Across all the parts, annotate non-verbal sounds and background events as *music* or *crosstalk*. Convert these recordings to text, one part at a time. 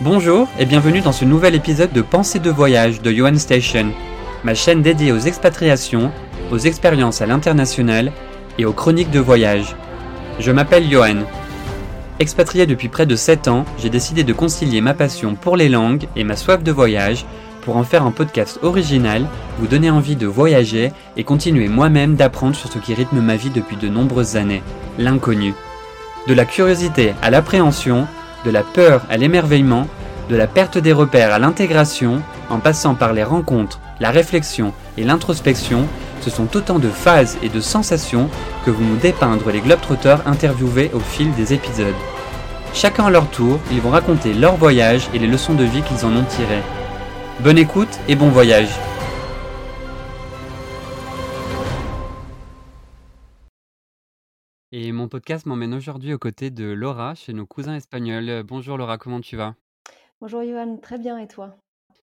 Bonjour et bienvenue dans ce nouvel épisode de Pensée de voyage de Johan Station, ma chaîne dédiée aux expatriations, aux expériences à l'international et aux chroniques de voyage. Je m'appelle Johan. Expatrié depuis près de 7 ans, j'ai décidé de concilier ma passion pour les langues et ma soif de voyage pour en faire un podcast original, vous donner envie de voyager et continuer moi-même d'apprendre sur ce qui rythme ma vie depuis de nombreuses années, l'inconnu. De la curiosité à l'appréhension, de la peur à l'émerveillement, de la perte des repères à l'intégration, en passant par les rencontres, la réflexion et l'introspection, ce sont autant de phases et de sensations que vont nous dépeindre les globetrotters interviewés au fil des épisodes. Chacun à leur tour, ils vont raconter leur voyage et les leçons de vie qu'ils en ont tirées. Bonne écoute et bon voyage Et mon podcast m'emmène aujourd'hui aux côtés de Laura, chez nos cousins espagnols. Euh, bonjour Laura, comment tu vas? Bonjour Johan, très bien et toi?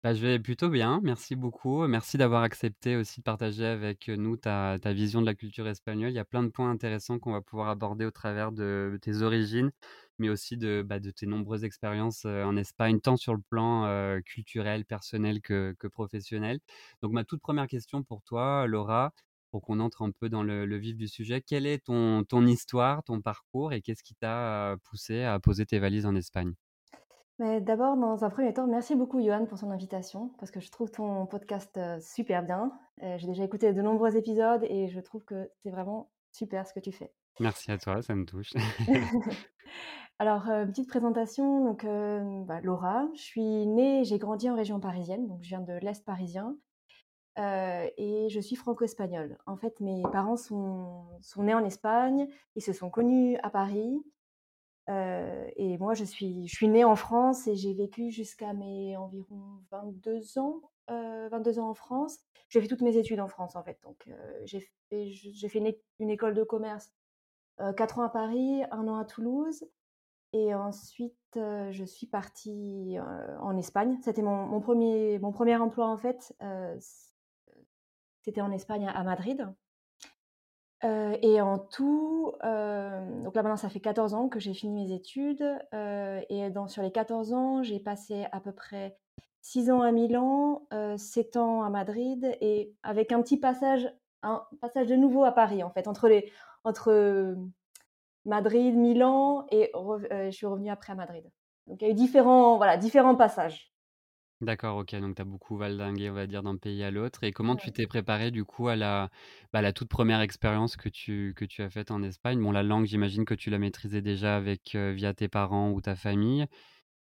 Bah, je vais plutôt bien, merci beaucoup. Merci d'avoir accepté aussi de partager avec nous ta, ta vision de la culture espagnole. Il y a plein de points intéressants qu'on va pouvoir aborder au travers de tes origines, mais aussi de, bah, de tes nombreuses expériences euh, en Espagne, tant sur le plan euh, culturel, personnel que, que professionnel. Donc ma toute première question pour toi, Laura, pour qu'on entre un peu dans le, vif du sujet. Quelle est ton, ton histoire, ton parcours et qu'est-ce qui t'a poussé à poser tes valises en Espagne? D'abord, dans un premier temps, merci beaucoup Johan pour son invitation, parce que je trouve ton podcast super bien. J'ai déjà écouté de nombreux épisodes et je trouve que c'est vraiment super ce que tu fais. Merci à toi, ça me touche. *laughs* Alors, petite présentation, donc bah, Laura, je suis née, j'ai grandi en région parisienne, donc je viens de l'Est parisien et je suis franco-espagnole. En fait, mes parents sont sont nés en Espagne, ils se sont connus à Paris, et moi je suis je suis née en France et j'ai vécu jusqu'à mes environ 22 ans, 22 ans en France. J'ai fait toutes mes études en France, en fait, donc j'ai fait j'ai fait une école de commerce, 4 ans à Paris, 1 an à Toulouse et ensuite, je suis partie, en Espagne. C'était mon mon 1 mon premier emploi, en fait, c'était en Espagne, à Madrid. Euh, et en tout, euh, donc là maintenant ça fait 14 ans que j'ai fini mes études. Euh, et dans, sur les 14 ans, j'ai passé à peu près 6 ans à Milan, 7 ans à Madrid, et avec un petit passage, un passage de nouveau à Paris en fait, entre, les, entre Madrid, Milan, et je suis revenue après à Madrid. Donc il y a eu différents, voilà, différents passages. D'accord, OK, donc tu as beaucoup valdingué, on va dire, d'un pays à l'autre et comment tu t'es préparé du coup à la, bah, la toute première expérience que tu que tu as faite en Espagne? Bon, la langue, j'imagine que tu la maîtrisais déjà avec, via tes parents ou ta famille,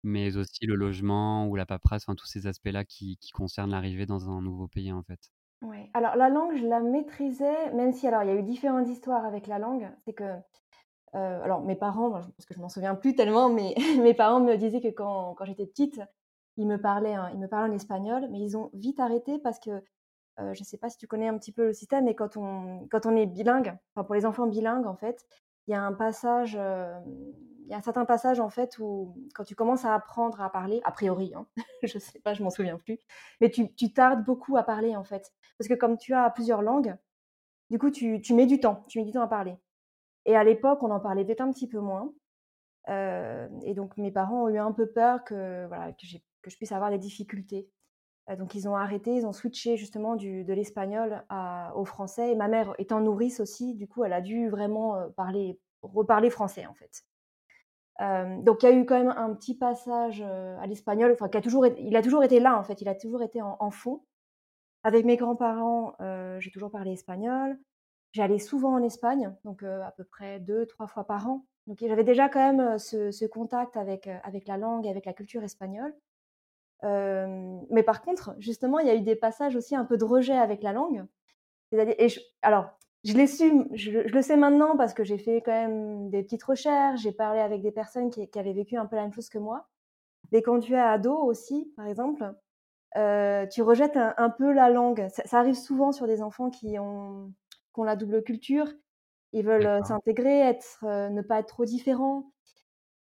mais aussi le logement ou la paperasse, enfin tous ces aspects-là qui qui concernent l'arrivée dans un nouveau pays, en fait. Ouais. Alors la langue, je la maîtrisais, même si alors il y a eu différentes histoires avec la langue. C'est que, alors mes parents, parce que je m'en souviens plus tellement, mais *laughs* mes parents me disaient que quand quand j'étais petite ils me parlaient, il me parlaient en espagnol, mais ils ont vite arrêté parce que je ne sais pas si tu connais un petit peu le système, mais quand on, quand on est bilingue, enfin pour les enfants bilingues, en fait, il y a un passage, il y a un certain passage en fait où quand tu commences à apprendre à parler, a priori, hein, *laughs* je sais pas, je m'en souviens plus, mais tu, tu, tardes beaucoup à parler en fait, parce que comme tu as plusieurs langues, du coup tu, tu mets du temps, tu mets du temps à parler. Et à l'époque, on en parlait peut-être un petit peu moins. et donc mes parents ont eu un peu peur que voilà que j'ai que je puisse avoir des difficultés. Euh, donc ils ont arrêté, ils ont switché justement de l'espagnol au français. Et ma mère étant nourrice aussi, du coup, elle a dû vraiment euh, parler, reparler français en fait. Euh, donc il y a eu quand même un petit passage à l'espagnol, enfin il a toujours été là en fait, il a toujours été en, fond. Avec mes grands-parents, j'ai toujours parlé espagnol. J'allais souvent en Espagne, donc à peu près deux, trois fois par an. Donc j'avais déjà quand même ce, contact avec, avec la langue, avec la culture espagnole mais par contre, justement, il y a eu des passages aussi un peu de rejet avec la langue. Et alors, je l'ai su, je, le sais maintenant parce que j'ai fait quand même des petites recherches, j'ai parlé avec des personnes qui, avaient vécu un peu la même chose que moi. Mais quand tu es ado aussi, par exemple, tu rejettes un, peu la langue. Ça, arrive souvent sur des enfants qui ont, qui ont la double culture. Ils veulent s'intégrer, être, ne pas être trop différents.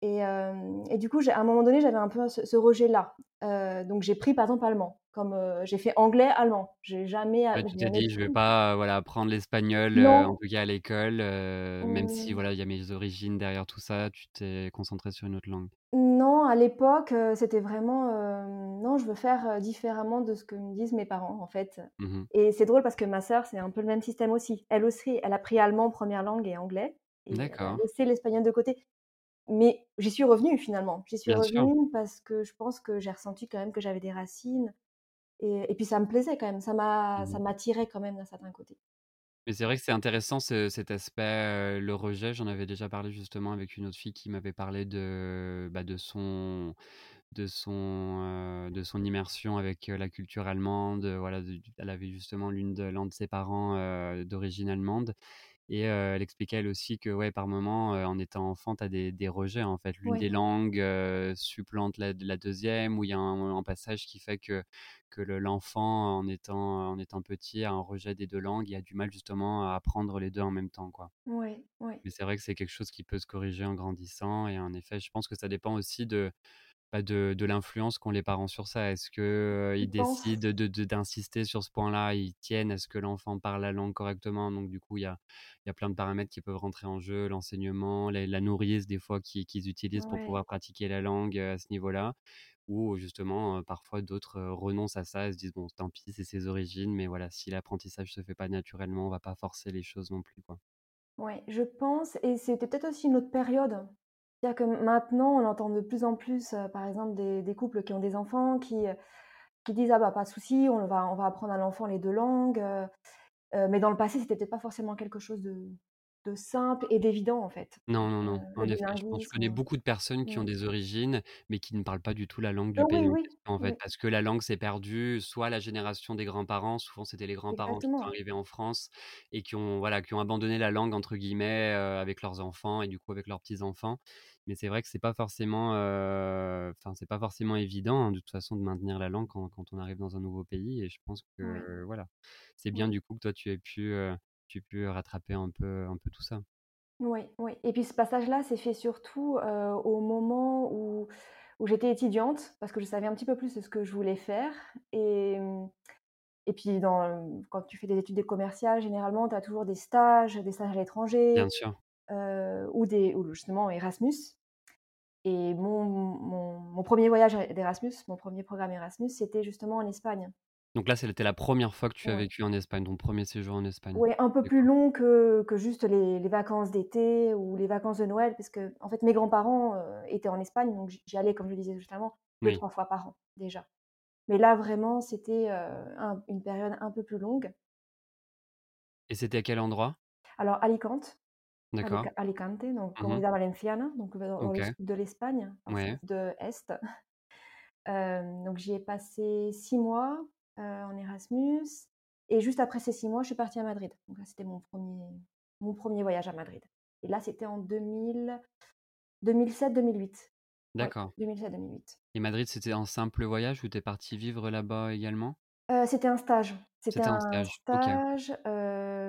Et, du coup, à un moment donné, j'avais un peu ce ce rejet-là. Heu, donc j'ai pris, par exemple, allemand, comme, j'ai fait anglais, allemand. J'ai jamais a Ouais, tu t'es dit: «Je vais pas, voilà, apprendre l'espagnol, en tout cas à l'école, même si, Mmh. voilà, il y a mes origines derrière tout ça», tu t'es concentrée sur une autre langue? Non, à l'époque, c'était vraiment, non, je veux faire, différemment de ce que me disent mes parents, en fait. Mmh mh. Et c'est drôle parce que ma sœur, c'est un peu le même système aussi. Elle aussi, elle a pris allemand 1re langue et anglais D'accord. laissé l'espagnol de côté. Mais j'y suis revenue finalement. J'y suis Bien sûr. revenue parce que je pense que j'ai ressenti quand même que j'avais des racines et et puis ça me plaisait quand même, ça m'a Mmh m'attirait quand même d'un certain côté. Mais c'est vrai que c'est intéressant ce cet aspect, le rejet. J'en avais déjà parlé justement avec une autre fille qui m'avait parlé de, bah, de son de son, de son immersion avec, la culture allemande, voilà, de elle avait justement l'une de l'un de ses parents, d'origine allemande et elle expliquait elle aussi que, ouais, par moment, en étant enfant, tu as des des rejets, en fait. L'une des langues, supplante la la 2e ou il y a un un passage qui fait que que le l'enfant, en étant en étant petit, a un rejet des 2 langues et a du mal justement à apprendre les 2 en même temps, quoi. Ouais, ouais. Mais c'est vrai que c'est quelque chose qui peut se corriger en grandissant et en effet, je pense que ça dépend aussi de, de de l'influence qu'ont les parents sur ça? Est-ce Tu ils décident de de d'insister sur ce point-là, ils tiennent à ce que l'enfant parle la langue correctement, donc du coup, il y a y a plein de paramètres qui peuvent rentrer en jeu, l'enseignement, la nourrice des fois qui qu'ils utilisent pour pouvoir pratiquer la langue, à ce niveau-là. Ou justement, parfois d'autres, renoncent à ça et se disent: «Bon, tant pis, c'est ses origines, mais voilà, si l'apprentissage se fait pas naturellement, on va pas forcer les choses non plus, quoi». Ouais, je pense et c'était peut-être aussi une autre période. C'est-à-dire que maintenant, on entend de plus en plus, heu, par exemple, des des couples qui ont des enfants qui, heu, qui disent: «Ah bah, pas de souci, on va on va apprendre à l'enfant les 2 langues», heu, mais dans le passé, c'était peut-être pas forcément quelque chose de de simple et d'évident, en fait, Non, non, non, en effet, je pense connais beaucoup de personnes qui ont des origines, mais qui ne parlent pas du tout la langue du pays oui, en oui, question, en fait. Parce que la langue s'est perdue, soit la génération des grands-parents, souvent c'était les grands-parents qui sont arrivés en France et qui ont, voilà, qui ont «abandonné la langue» entre guillemets, avec leurs enfants et du coup avec leurs petits-enfants. Mais c'est vrai que c'est pas forcément, heu, enfin, c'est pas forcément évident, hein, de toute façon, de maintenir la langue quand quand on arrive dans un nouveau pays et je pense Ouais. que, voilà, c'est bien du coup que toi tu aies pu, heu, tu aies pu rattraper un peu un peu tout ça. Oui, oui et puis ce passage-là s'est fait surtout, au moment où où j'étais étudiante, parce que je savais un petit peu plus de ce que je voulais faire et mmh et puis dans quand tu fais des études commerciales, généralement, tu as toujours des stages, des stages à l'étranger, Bien sûr. Heu, ou des ou justement Erasmus et mon mon mon 1er voyage d'Erasmus, mon 1er programme Erasmus, c'était justement en Espagne. Donc là, c'était la 1re fois que tu as vécu en Espagne, ton 1er séjour en Espagne? Ouais, un peu plus long que que juste les les vacances d'été ou les vacances de Noël puisqu'en fait, mes grands-parents, heu, étaient en Espagne, donc j'y allais, comme je le disais juste avant, Oui. 2-3 fois par an, déjà. Mais là, vraiment, c'était, un une période un peu plus longue. Et c'était à quel endroit? Alors Alicante, D'accord. Alica Alicante, donc Mmh mh. Comunidad Valenciana, donc dans dans le OK. sud de l'Espagne, dans le Ouais. sud-est. *laughs* Hem, donc j'y ai passé 6 mois, en Erasmus et juste après ces 6 mois, je suis partie à Madrid. Donc là, c'était mon 1er mon 1er voyage à Madrid et là, c'était en 2000-2007-2008. Ouais, D'accord. 2007-2008. Et Madrid, c'était un simple voyage ou tu es partie vivre là-bas également? C'était un stage. C'était un un stage.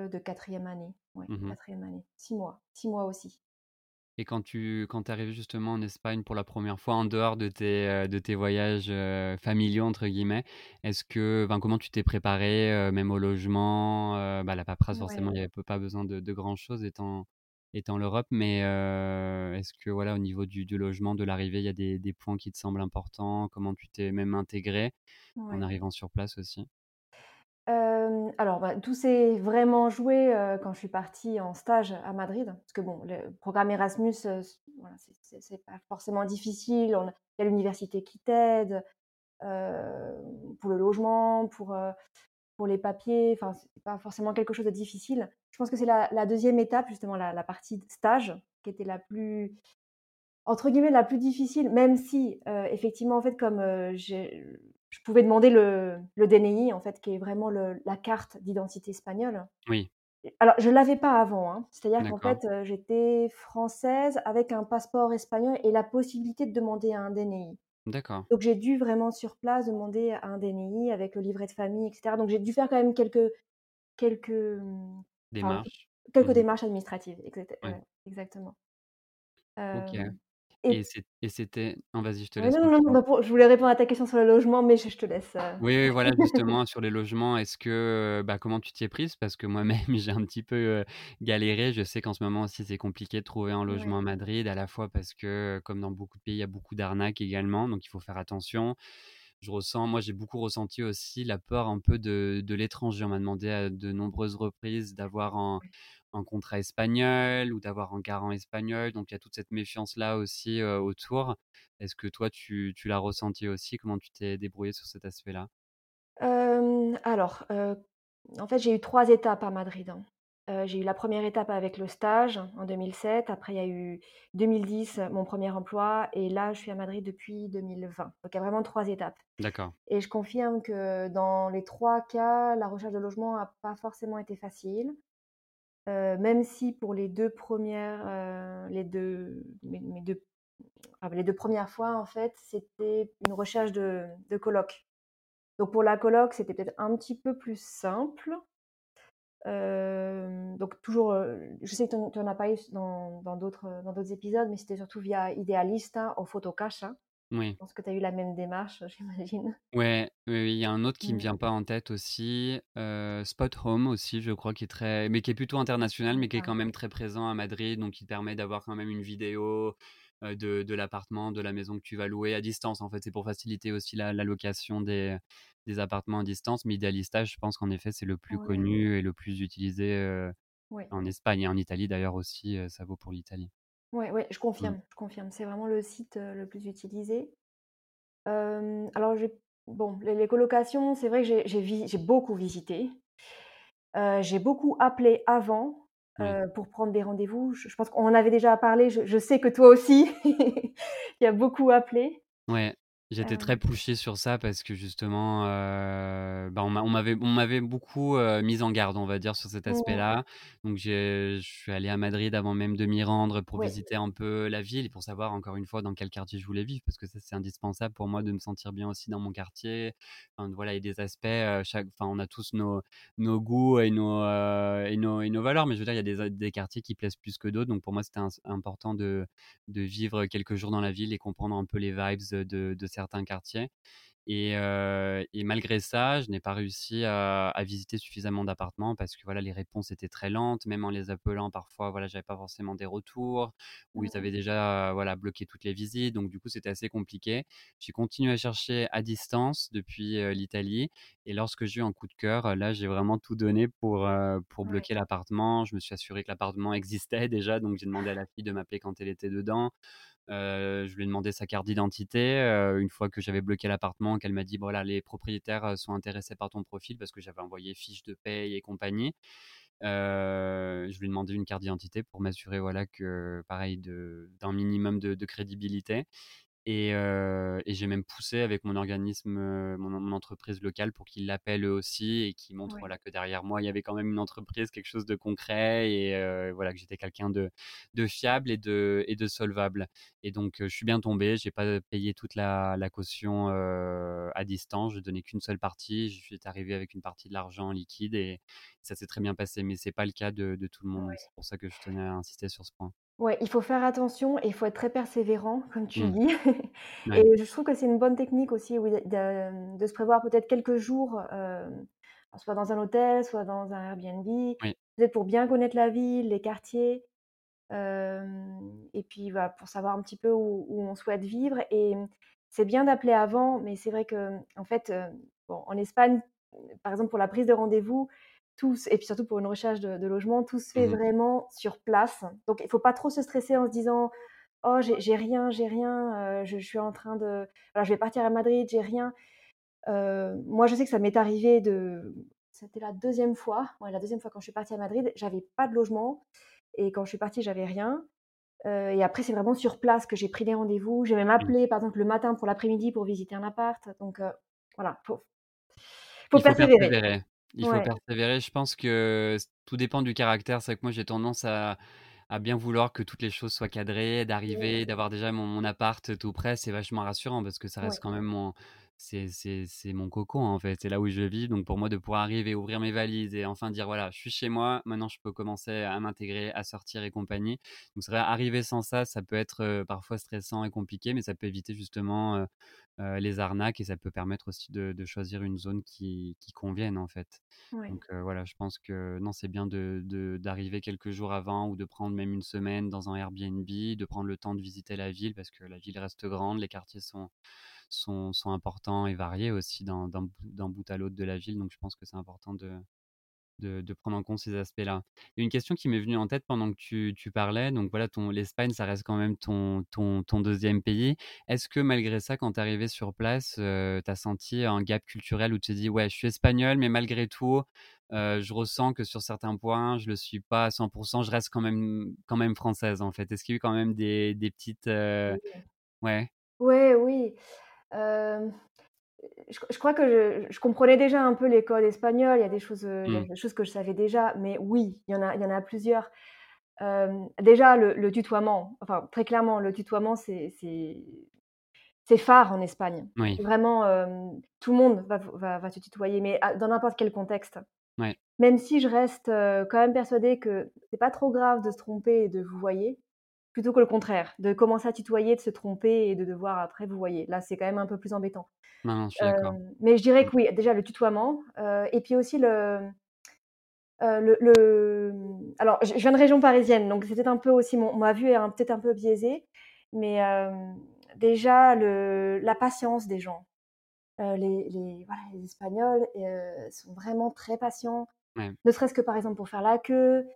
De 4e année. Ouais, Mmh mh. 4e année. 6 mois, 6 mois aussi. Et quand tu quand es arrivée justement en Espagne pour la 1re fois, en dehors de tes, heu, de tes voyages, heu, «familiaux» entre guillemets, est-ce que comment tu t'es préparée, heu, même au logement, bah, la paperasse forcément, Ouais. il y avait pas besoin de de grand chose étant étant l'Europe, mais est-ce que, voilà, au niveau du du logement, de l'arrivée, il y a des des points qui te semblent importants? Comment tu t'es même intégrée, en arrivant sur place aussi? Alors, bah, tout s'est vraiment joué, quand je suis partie en stage à Madrid. Parce que bon, le programme Erasmus, c'est pas forcément difficile. Il y a l'université qui t'aide, pour le logement, pour, pour les papiers, enfin, c'est pas forcément quelque chose de difficile. Je pense que c'est la la 2e étape, justement, la partie stage qui était la plus, entre guillemets, «la plus difficile», même si, effectivement, en fait, comme, j'ai je pouvais demander le le DNI, en fait, qui est vraiment le la carte d'identité espagnole. Oui. Alors, je l'avais pas avant, hein. C'est-à-dire qu'en fait, heu, j'étais française avec un passeport espagnol et la possibilité de demander un DNI. D'accord. Donc j'ai dû vraiment, sur place, demander un DNI avec le livret de famille et cetera. Donc j'ai dû faire quand même quelques quelques, enfin, Démarches. quelques Mmh mh. démarches administratives, exact Ouais. exactement. OK. Hem Et et c'était non, vas-y, je te laisse non, non, non, je voulais répondre à ta question sur le logement, mais je je te laisse, heu Oui, oui, voilà, justement, *laughs* sur les logements, est-ce que, bah, comment tu t'y es prise? Parce que moi-même, *laughs* j'ai un petit peu, galéré. Je sais qu'en ce moment aussi, c'est compliqué de trouver un logement Ouais. à Madrid, à la fois parce que, comme dans beaucoup de pays, il y a beaucoup d'arnaques également, donc il faut faire attention. Je ressens moi, j'ai beaucoup ressenti aussi la peur un peu de de l'étranger. On m'a demandé à de nombreuses reprises d'avoir un. Un contrat espagnol ou d'avoir un garant espagnol, donc il y a toute cette méfiance-là aussi, autour. Est-ce que toi, tu tu l'as ressenti aussi? Comment tu t'es débrouillée sur cet aspect-là? Alors, en fait, j'ai eu 3 étapes à Madrid, hein. J'ai eu la première étape avec le stage en 2007. Après, il y a eu 2010, mon premier emploi et là, je suis à Madrid depuis 2020. Donc il y a vraiment 3 étapes D'accord. et je confirme que dans les 3 cas, la recherche de logement a pas forcément été facile. Heu, même si pour les 2 premières, heu, les 2 mes mes 2 ah les 2 premières fois, en fait, c'était une recherche de coloc. Donc pour la coloc, c'était peut-être un petit peu plus simple. Hem, donc toujours, je sais que tu en tu en as parlé dans dans d'autres, dans épisodes, mais c'était surtout via Idealista o Fotocasa. Oui. Je pense que tu as eu la même démarche, *laughs* j'imagine? Ouais, il y a un autre qui me Mmh. vient pas en tête aussi, Spot Home aussi, je crois, qui est très mais qui est plutôt international, mais qui est Ah quand même très présent à Madrid, donc te permet d'avoir quand même une vidéo, de de l'appartement, de la maison que tu vas louer à distance, en fait. C'est pour faciliter aussi la la location des des appartements à distance, mais Idealista, je pense qu'en effet, c'est le plus Ouais. connu et le plus utilisé, Ouais. en Espagne et en Italie d'ailleurs aussi, ça vaut pour l'Italie. Ouais, ouais, je Mmh. confirme, je confirme. C'est vraiment le site, le plus utilisé. Alors j'ai bon, les les colocations, c'est vrai que j'ai j'ai vi j'ai beaucoup visité. J'ai beaucoup appelé avant, Oui. pour prendre des rendez-vous. Je je pense qu'on en avait déjà parlé, je je sais que toi aussi, *laughs* tu as beaucoup appelé. Ouais, j'étais très pushé sur ça parce que justement, heu, bah, on m'a on m'avait on m'avait beaucoup, heu, mis en garde, on va dire, sur cet aspect-là. Donc je suis allé à Madrid avant même de m'y rendre pour ouais, visiter un peu la ville et pour savoir encore une fois dans quel quartier je voulais vivre parce que ça, c'est indispensable pour moi de me sentir bien aussi dans mon quartier. Enfin voilà, il y a des aspects, heu, chaque enfin on a tous nos nos goûts et nos, heu, et nos et nos valeurs, mais je veux dire, il y a des des quartiers qui plaisent plus que d'autres. Donc pour moi, c'était important de de vivre quelques jours dans la ville et comprendre un peu les vibes de de certains quartiers. Et malgré ça, je n'ai pas réussi à à visiter suffisamment d'appartements parce que, voilà, les réponses étaient très lentes. Même en les appelant, parfois, voilà, j'avais pas forcément des retours ou mmh ils mh, avaient déjà, voilà, bloqué toutes les visites. Donc du coup, c'était assez compliqué. J'ai continué à chercher à distance depuis, l'Italie et lorsque j'ai eu un coup de cœur, là, j'ai vraiment tout donné pour, pour ouais, bloquer l'appartement. Je me suis assuré que l'appartement *laughs* existait déjà, donc j'ai demandé à la fille de m'appeler quand elle était dedans. Je lui ai demandé sa carte d'identité, une fois que j'avais bloqué l'appartement, qu'elle m'a dit: «Voilà, les propriétaires, sont intéressés par ton profil», parce que j'avais envoyé fiche de paye et compagnie. Je lui ai demandé une carte d'identité pour m'assurer, voilà, que pareil d'un minimum de crédibilité et heu et j'ai même poussé avec mon organisme, heu, mon mon entreprise locale pour qu'ils l'appellent eux aussi et qu'ils montrent, ouais, voilà, que derrière moi, il y avait quand même une entreprise, quelque chose de concret et heu, voilà, que j'étais quelqu'un de de fiable et de et de solvable et donc je suis bien tombé. J'ai pas payé toute la la caution, à distance. J'ai donné qu'une seule partie. Je suis arrivé avec une partie de l'argent en liquide et ça s'est très bien passé, mais c'est pas le cas de de tout le monde, ouais. c'est pour ça que je tenais à insister sur ce point. Ouais, il faut faire attention et il faut être très persévérant, comme tu Mmh. dis *laughs* Ouais, et je trouve que c'est une bonne technique aussi, oui, de de se prévoir peut-être quelques jours, soit dans un hôtel, soit dans un Airbnb, oui, peut-être pour bien connaître la ville, les quartiers. Et puis, voilà, pour savoir un petit peu où où on souhaite vivre et c'est bien d'appeler avant, mais c'est vrai que, en fait, bon, en Espagne, par exemple, pour la prise de rendez-vous, tout s et puis surtout pour une recherche de de logement, tout se fait mmh vraiment sur place. Donc il faut pas trop se stresser en se disant: «Oh, j'ai rien, j'ai rien, heu, je je suis en train de voilà, je vais partir à Madrid, j'ai rien». Heu, moi, je sais que ça m'est arrivé de c'était la deuxième fois, ouais, la deuxième fois quand je suis partie à Madrid, j'avais pas de logement et quand je suis partie, j'avais rien. Heu et après, c'est vraiment sur place que j'ai pris des rendez-vous. J'ai même oui. appelé, par exemple, le matin pour l'après-midi pour visiter un appart. Donc voilà, faut faut Il faut persévérer. persévérer. Il faut persévérer. Je pense que tout dépend du caractère. C'est que moi, j'ai tendance à à bien vouloir que toutes les choses soient cadrées, d'arriver, d'avoir déjà mon mon appart tout prêt. C'est vachement rassurant parce que ça reste ouais, quand même mon c'est c'est c'est mon cocon, en fait. C'est là où je vis. Donc pour moi, de pouvoir arriver, ouvrir mes valises et enfin dire: «Voilà, je suis chez moi, maintenant je peux commencer à m'intégrer, à sortir et compagnie». Donc c'est vrai, arriver sans ça, ça peut être, parfois stressant et compliqué, mais ça peut éviter justement, les arnaques et ça peut permettre aussi de de choisir une zone qui qui convienne, en fait. Ouais. Donc voilà, je pense que non, c'est bien de de d'arriver quelques jours avant ou de prendre même une semaine dans un Airbnb, de prendre le temps de visiter la ville parce que la ville reste grande, les quartiers sont sont sont importants et variés aussi d'un bout à l'autre de la ville. Donc je pense que c'est important de de de prendre en compte ces aspects-là. Il y a une question qui m'est venue en tête pendant que tu tu parlais, donc voilà, l'Espagne, ça reste quand même ton ton ton 2e pays. Est-ce que malgré ça, quand tu es arrivé sur place, heu, tu as senti un gap culturel où tu t'es dit: «Ouais, je suis espagnole, mais malgré tout, heu, je ressens que sur certains points, je le suis pas à 100 je reste quand même quand même française», en fait? Est-ce qu'il y a eu quand même des des petites, Oui. ouais? Ouais, oui. Hem, je je crois que je je comprenais déjà un peu les codes espagnols. Il y a des choses, y a Mmh. des choses que je savais déjà, mais oui, il y en a il y en a plusieurs. Hem, déjà le le tutoiement, enfin très clairement, le tutoiement c'est c'est phare en Espagne. Oui. Vraiment, tout le monde va va va te tutoyer, mais dans n'importe quel contexte. Ouais. Même si je reste, quand même persuadée que c'est pas trop grave de se tromper et de vouvoyer, plutôt que le contraire, de commencer à tutoyer, de se tromper et de devoir après vouvoyer. Là, c'est quand même un peu plus embêtant. Non, non, je suis d'accord. Hem, mais je dirais Mmh. que oui, déjà le tutoiement, et puis aussi le, le le, mmh, alors je viens de région parisienne, donc peut-être un peu aussi mon ma vue est peut-être un peu biaisée, mais déjà le la patience des gens. Les les voilà, les Espagnols, sont vraiment très patients, Ouais. ne serait-ce que par exemple pour faire la queue.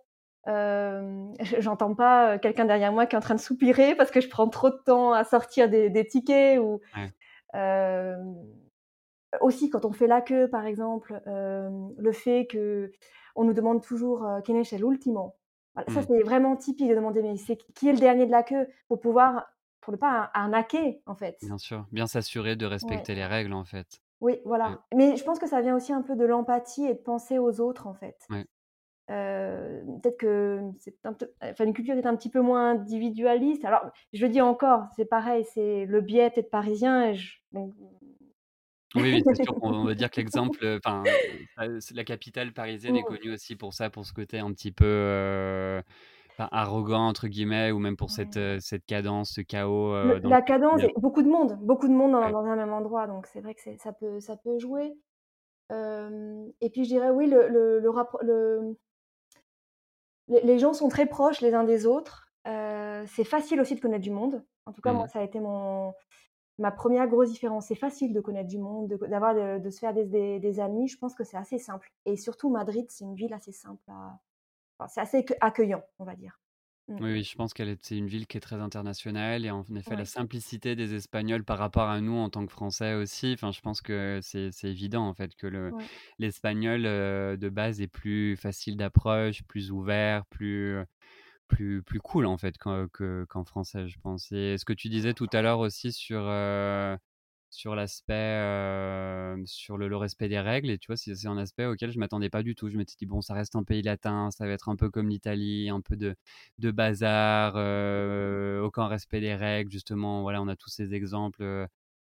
J'entends pas, heu, quelqu'un derrière moi qui est en train de soupirer parce que je prends trop de temps à sortir des des tickets ou Ouais. aussi quand on fait la queue par exemple, le fait qu'on nous demande toujours, heu: «Quién es el último?» voilà, ça Mmh. c'est vraiment typique de demander: «Mais c'est qui est le dernier de la queue?» pour pouvoir pour ne pas arnaquer en fait. Bien sûr, bien s'assurer de Ouais. respecter les règles, en fait. Oui, Ouais. voilà. Mais je pense que ça vient aussi un peu de l'empathie et de penser aux autres en fait. Ouais. Heu, peut-être que c'est un peu enfin une culture est un petit peu moins individualiste. Alors je le dis encore, c'est pareil, c'est le biais peut-être parisien je donc Oui, oui, c'est sûr qu'on va dire que *laughs* l'exemple, enfin, la capitale parisienne est connue aussi pour ça, pour ce côté un petit peu, enfin «arrogant» entre guillemets ou même pour cette, heu, cette cadence, ce chaos, Le dans la cadence et beaucoup de monde, beaucoup de monde dans Ouais. dans un même endroit, donc c'est vrai que ça peut ça peut jouer. Et puis je dirais oui le le le les les gens sont très proches les uns des autres. Heu, c'est facile aussi de connaître du monde. En tout cas, moi, Mmh. ça a été mon ma 1re grosse différence. C'est facile de connaître du monde, d'avoir de de se faire des des des amis. Je pense que c'est assez simple et surtout Madrid, c'est une ville assez simple à enfin, c'est assez accueillant, on va dire. Mmh. Oui, oui, je pense qu'elle est c'est une ville qui est très internationale et en effet, la Ouais. simplicité des Espagnols par rapport à nous en tant que Français aussi, enfin, je pense que c'est c'est évident, en fait, que le Ouais. l'espagnol, heu, de base est plus facile d'approche, plus ouvert, plus, plus plus cool, en fait, qu'en que qu'en français, je pense et ce que tu disais tout à l'heure aussi sur, heu, sur l'aspect, sur le le respect des règles et tu vois, c'est un aspect auquel je m'attendais pas du tout. Je m'étais dit: «Bon, ça reste un pays latin, ça va être un peu comme l'Italie, un peu de de bazar, heu, aucun respect des règles», justement, voilà, on a tous ces exemples,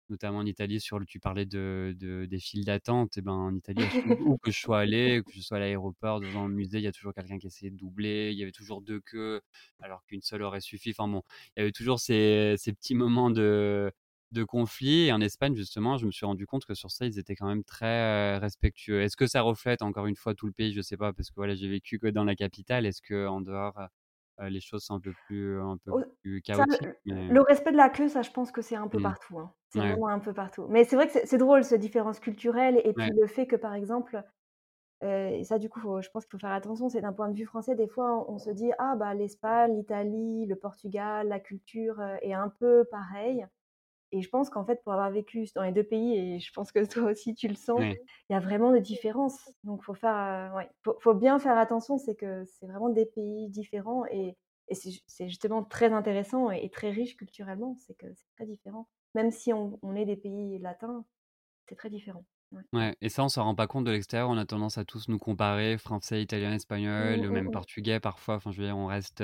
notamment en Italie sur le tu parlais de de des files d'attente et ben, en Italie, où que je sois allé, que je sois à l'aéroport, devant un musée, il y a toujours quelqu'un qui essayait de doubler, il y avait toujours 2 queues alors qu'une seule aurait suffi. Enfin bon, il y avait toujours ces ces petits moments de de conflit et en Espagne, justement, je me suis rendu compte que sur ça, ils étaient quand même très, heu, respectueux. Est-ce que ça reflète encore une fois tout le pays? Je sais pas parce que voilà, j'ai vécu que dans la capitale. Est-ce qu'en dehors, heu heu, les choses sont un peu plus un peu plus chaotiques? le Mais le respect de la queue, ça, je pense que c'est un peu Mmh. partout, hein. C'est Ouais. vraiment un peu partout. Mais c'est vrai que c'est drôle ces différences culturelles et puis Ouais. le fait que, par exemple, et ça, du coup, faut je pense qu'il faut faire attention, c'est d'un point de vue français, des fois, on se dit: «Ah bah, l'Espagne, l'Italie, le Portugal, la culture, est un peu pareille» et je pense qu'en fait, pour avoir vécu dans les 2 pays et je pense que *laughs* toi aussi tu le sens, il y a vraiment des différences. Donc faut faire, ouais, faut faut bien faire attention, c'est que c'est vraiment des pays différents et et c'est ju c'est justement très intéressant et et très riche culturellement, c'est que c'est très différent. Même si on on est des pays latins, c'est très différent. Ouais. Ouais et ça, on s'en rend pas compte de l'extérieur. On a tendance à tous nous comparer, français, italien, espagnol, Mmh, mmh même mh. portugais parfois. Enfin, je veux dire, on reste,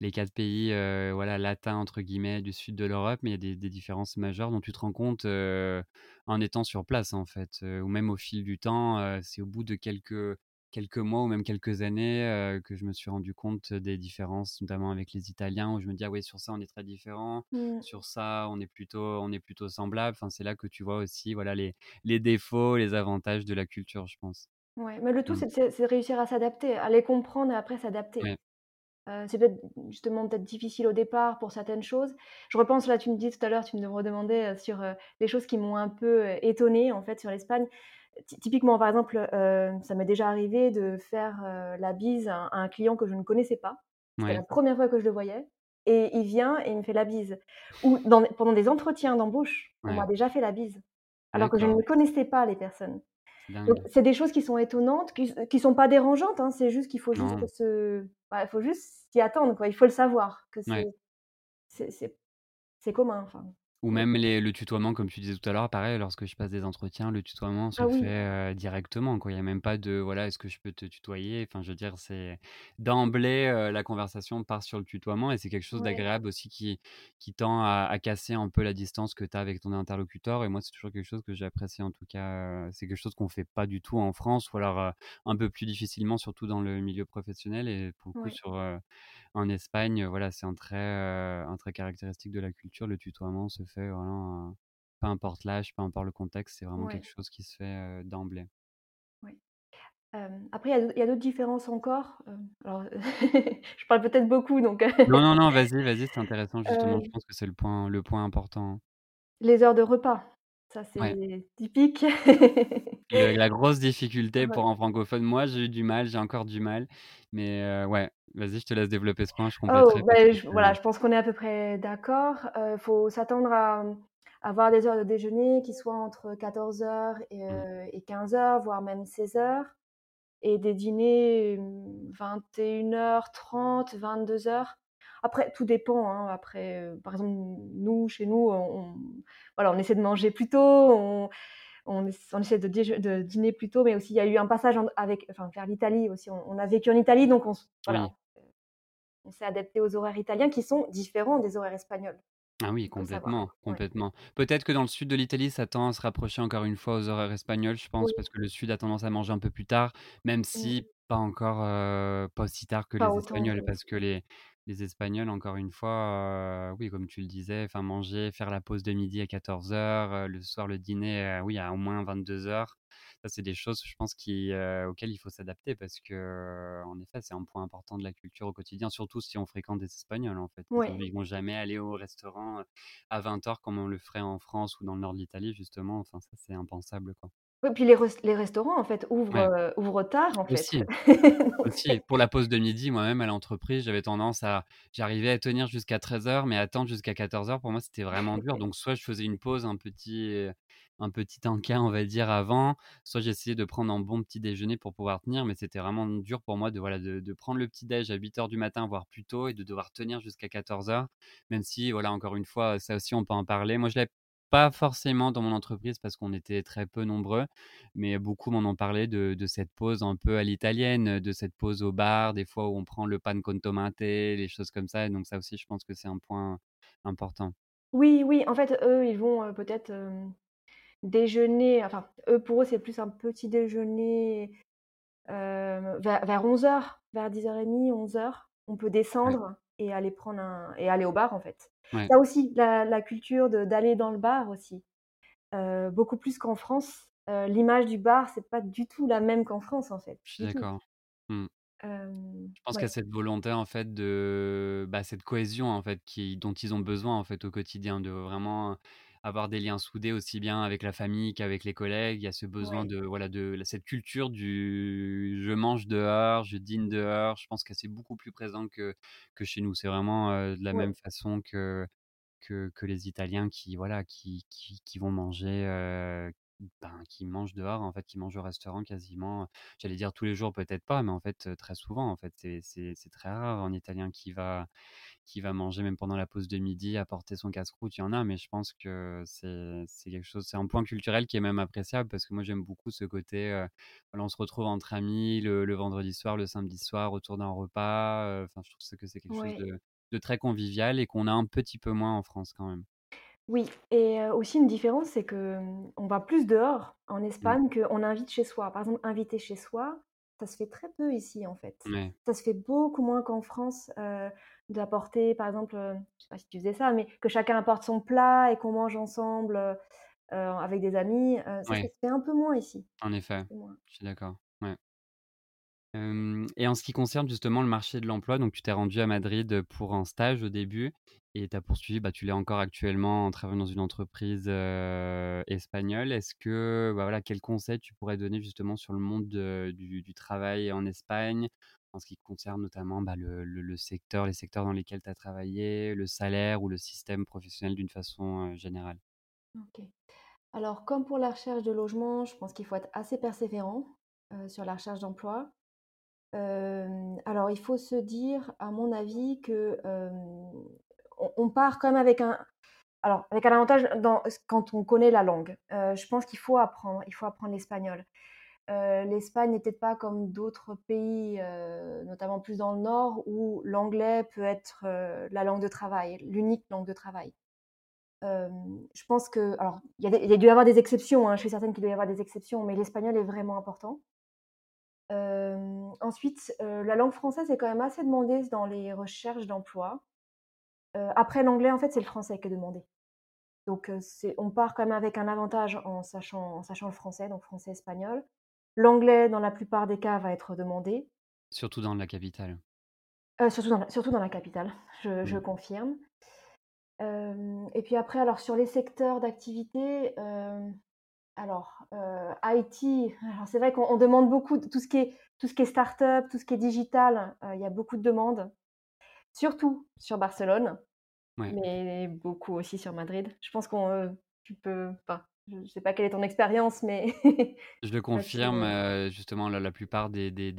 les 4 pays, voilà «latins» entre guillemets du sud de l'Europe, mais il y a des des différences majeures dont tu te rends compte, en étant sur place, en fait, ou même au fil du temps. C'est au bout de quelques quelques mois ou même quelques années, heu, que je me suis rendu compte des différences, notamment avec les Italiens, où je me dis: «Ah ouais, sur ça, on est très différents, Mmh. sur ça, on est plutôt on est plutôt semblables». Enfin, c'est là que tu vois aussi, voilà, les les défauts, les avantages de la culture, je pense. Ouais, mais le tout, Mmh. c'est de réussir à s'adapter, à les comprendre et après s'adapter. Ouais. Heu, c'est peut-être justement peut-être difficile au départ pour certaines choses. Je repense là, tu me dis tout à l'heure, tu me redemandais, heu, sur, les choses qui m'ont un peu, étonnée en fait sur l'Espagne. Ty typiquement, par exemple, heu, ça m'est déjà arrivé de faire, heu, la bise à un à un client que je ne connaissais pas. C'était la. 1re fois que je le voyais et il vient et il me fait la bise. Ou dans pendant des entretiens d'embauche, on m'a déjà fait la bise, alors que je ne connaissais pas les personnes. C'est des choses qui sont étonnantes, qui qui sont pas dérangeantes, hein, c'est juste qu'il faut juste se bah, il faut juste s'y attendre, quoi. Il faut le savoir que c'est Ouais. c'est commun, enfin. Ou même les le tutoiement, comme tu disais tout à l'heure, pareil, lorsque je passe des entretiens, le tutoiement Ah se oui. fait, heu, directement, quoi. Il y a même pas de: «Voilà, est-ce que je peux te tutoyer?» Enfin, je veux dire, c'est d'emblée, heu, la conversation part sur le tutoiement et c'est quelque chose Ouais. d'agréable aussi qui qui tend à à casser un peu la distance que tu as avec ton interlocuteur et moi, c'est toujours quelque chose que j'apprécie, en tout cas, heu, c'est quelque chose qu'on fait pas du tout en France ou alors, un peu plus difficilement, surtout dans le milieu professionnel et pour le coup, Ouais. sur, en Espagne, voilà, c'est un trait, heu, un trait caractéristique de la culture. Le tutoiement se fait vraiment, heu, peu importe l'âge, peu importe le contexte, c'est vraiment quelque Ouais. chose qui se fait, d'emblée. Oui. Après il y a d'autres différences encore, alors *laughs* je parle peut-être beaucoup donc Non, non, non, *laughs* vas-y, vas-y, c'est intéressant justement, je pense que c'est le point le point important. Les heures de repas, ça Ouais. c'est typique. *laughs* Le la grosse difficulté pour un francophone, moi j'ai eu du mal, j'ai encore du mal, mais heu, ouais, vas-y, je te laisse développer ce point, je Oh, compléterai parce beh, que j voilà, je pense qu'on est à peu près d'accord. Heu, faut s'attendre à, mmh, avoir des heures de déjeuner qui soient entre 14:00 et Mmh. heu, et 15:00, voire même 16:00 et des dîners, mmh, 21:30-22:00. Après, tout dépend, hein, après, par exemple, nous, chez nous, on on voilà, on essaie de manger plus tôt, on on ess on essaie de dîner plus tôt, mais aussi il y a eu un passage en avec enfin, vers l'Italie aussi, on on a vécu en Italie, donc on voilà, Oui. heu, on s'est adaptés aux horaires italiens qui sont différents des horaires espagnols. Ah oui, complètement, ouais. complètement. Peut-être que dans le sud de l'Italie, ça tend à se rapprocher encore une fois aux horaires espagnols, je pense, Oui. parce que le sud a tendance à manger un peu plus tard, même Mmh. si pas encore, heu, pas aussi tard que Pas les Espagnols. Parce que les les Espagnols, encore une fois, oui, comme tu le disais, enfin, manger, faire la pause de midi à 14:00, heu, le soir, le dîner, oui, à au moins 22:00. Ça, c'est des choses, je pense, qui, auxquelles il faut s'adapter parce qu'en effet, c'est un point important de la culture au quotidien, surtout si on fréquente des Espagnols, en fait. Ouais. ils vont jamais aller au restaurant, à 20:00 comme on le ferait en France ou dans le nord de l'Italie, justement, enfin, ça, c'est impensable, quoi. Oui, puis les res les restaurants, en fait, ouvrent, Ouais. heu, ouvrent tard, en fait. Aussi, Donc *laughs* aussi. Pour la pause de midi, moi-même, à l'entreprise, j'avais tendance à j'arrivais à tenir jusqu'à 13:00, mais attendre jusqu'à 14:00, pour moi, c'était vraiment dur. *laughs* Donc soit je faisais une pause, un petit un petit encas, on va dire, avant, soit j'essayais de prendre un bon petit déjeuner pour pouvoir tenir, mais c'était vraiment dur pour moi de, voilà, de de prendre le petit déj à 08:00 du matin, voire plus tôt et de devoir tenir jusqu'à 14:00. Même si, voilà, encore une fois, ça aussi, on peut en parler. Moi, je l'avais pas forcément dans mon entreprise parce qu'on était très peu nombreux, mais beaucoup m'en ont parlé de de cette pause un peu à l'italienne, de cette pause au bar, des fois où on prend le pan con tomate, les choses comme ça et donc ça aussi, je pense que c'est un point important. Oui, oui, en fait, eux, ils vont, peut-être, déjeuner, enfin, eux, pour eux, c'est plus un petit déjeuner, vers vers 11:00, vers 10:30-11:00. On peut Ouais. Et aller prendre un et aller au bar, en fait. Ouais. Ça aussi, la la culture de d'aller dans le bar aussi, heu, beaucoup plus qu'en France. Heu, l'image du bar, c'est pas du tout la même qu'en France, en fait, Je suis d'accord. Mmh. Je pense qu'il y a cette volonté, en fait, de, bah, cette cohésion, en fait, qui dont ils ont besoin, en fait, au quotidien, de vraiment avoir des liens soudés aussi bien avec la famille qu'avec les collègues. Il y a ce besoin Ouais. de, voilà, de cette culture du: «Je mange dehors, je dîne dehors». Je pense que c'est beaucoup plus présent que que chez nous. C'est vraiment, de la Ouais. même façon que que que les Italiens qui, voilà, qui qui qui vont manger, ben, qui mangent dehors, en fait, qui mangent au restaurant quasiment, j'allais dire tous les jours, peut-être pas, mais en fait, très souvent, en fait. C'est très rare un Italien qui va qui va manger même pendant la pause de midi, apporter son casse-croûte, il y en a, mais je pense que c'est quelque chose c'est un point culturel qui est même appréciable parce que moi j'aime beaucoup ce côté, voilà, on se retrouve entre amis le le vendredi soir, le samedi soir autour d'un repas, heu, enfin je trouve que c'est quelque chose de de très convivial et qu'on a un petit peu moins en France quand même. Oui et aussi une différence, c'est que, mmh, on va plus dehors en Mmh. Espagne qu'on invite chez soi. Par exemple, inviter chez soi, ça se fait très peu ici, en fait. Ouais. Ça se fait beaucoup moins qu'en France, d'apporter par exemple, heu, je sais pas si tu faisais ça, mais que chacun apporte son plat et qu'on mange ensemble, heu heu, avec des amis, heu, ça, se fait un peu moins ici. En effet, je suis d'accord, ouais. Et en ce qui concerne justement le marché de l'emploi, donc tu t'es rendu à Madrid, pour un stage au début et tu as poursuivi, bah, tu l'es encore actuellement en travaillant dans une entreprise, espagnole. Est-ce que, bah, voilà, quels conseils tu pourrais donner justement sur le monde de du du travail en Espagne? En ce qui concerne notamment, bah, le le secteur les secteurs dans lesquels tu as travaillé, le salaire ou le système professionnel d'une façon, générale? OK. Alors comme pour la recherche de logement, je pense qu'il faut être assez persévérant, sur la recherche d'emploi. Alors il faut se dire, à mon avis, que, on part quand même avec un alors avec un avantage quand on connaît la langue. Je pense qu'il faut apprendre, il faut apprendre l'espagnol. Heu, l'Espagne n'est peut-être pas comme d'autres pays, heu, notamment plus dans le nord, où l'anglais peut être, heu, la langue de travail, l'unique langue de travail. Je pense que alors il y a dû y avoir des exceptions, hein, je suis certaine qu'il doit y avoir des exceptions, mais l'espagnol est vraiment important. Ensuite, la langue française est quand même assez demandée dans les recherches d'emploi. Après l'anglais, en fait, c'est le français qui est demandé. Donc, on part quand même avec un avantage en sachant en sachant le français, donc français, espagnol. L'anglais, dans la plupart des cas, va être demandé, Surtout dans la capitale. heu, surtout dans la surtout dans la capitale, je je confirme. Et puis après, alors sur les secteurs d'activité, alors, IT, alors c'est vrai qu'on on demande beaucoup de tout ce qui est tout ce qui est start-up, tout ce qui est digital, il y a beaucoup de demandes. Surtout sur Barcelone, Ouais. mais beaucoup aussi sur Madrid. Je pense qu'on, heu, tu peux enfin, je ne sais pas quelle est ton expérience, mais *laughs* Je le confirme, heu, justement la la plupart des des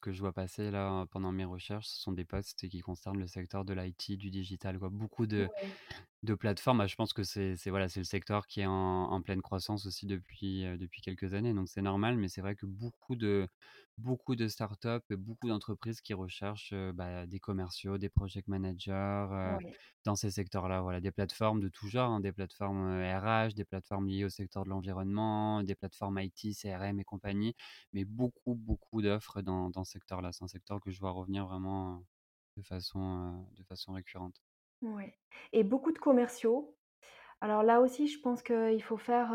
que je vois passer là, pendant mes recherches, ce sont des postes qui concernent le secteur de l'IT, du digital quoi. Beaucoup de ouais, de plateformes, bah, je pense que c'est voilà, c'est le secteur qui est en en pleine croissance aussi depuis, depuis quelques années, donc c'est normal. Mais c'est vrai que beaucoup de beaucoup de startups et beaucoup d'entreprises qui recherchent, bah, des commerciaux, des project managers, dans ces secteurs-là, voilà. Des plateformes de tout genre, hein, des plateformes, RH, des plateformes liées au secteur de l'environnement, des plateformes IT, CRM et compagnie, mais beaucoup, beaucoup d'offres dans dans ce secteur-là. C'est un secteur que je vois revenir vraiment, de façon, de façon récurrente. Ouais et beaucoup de commerciaux. Alors là aussi, je pense qu'il faut faire,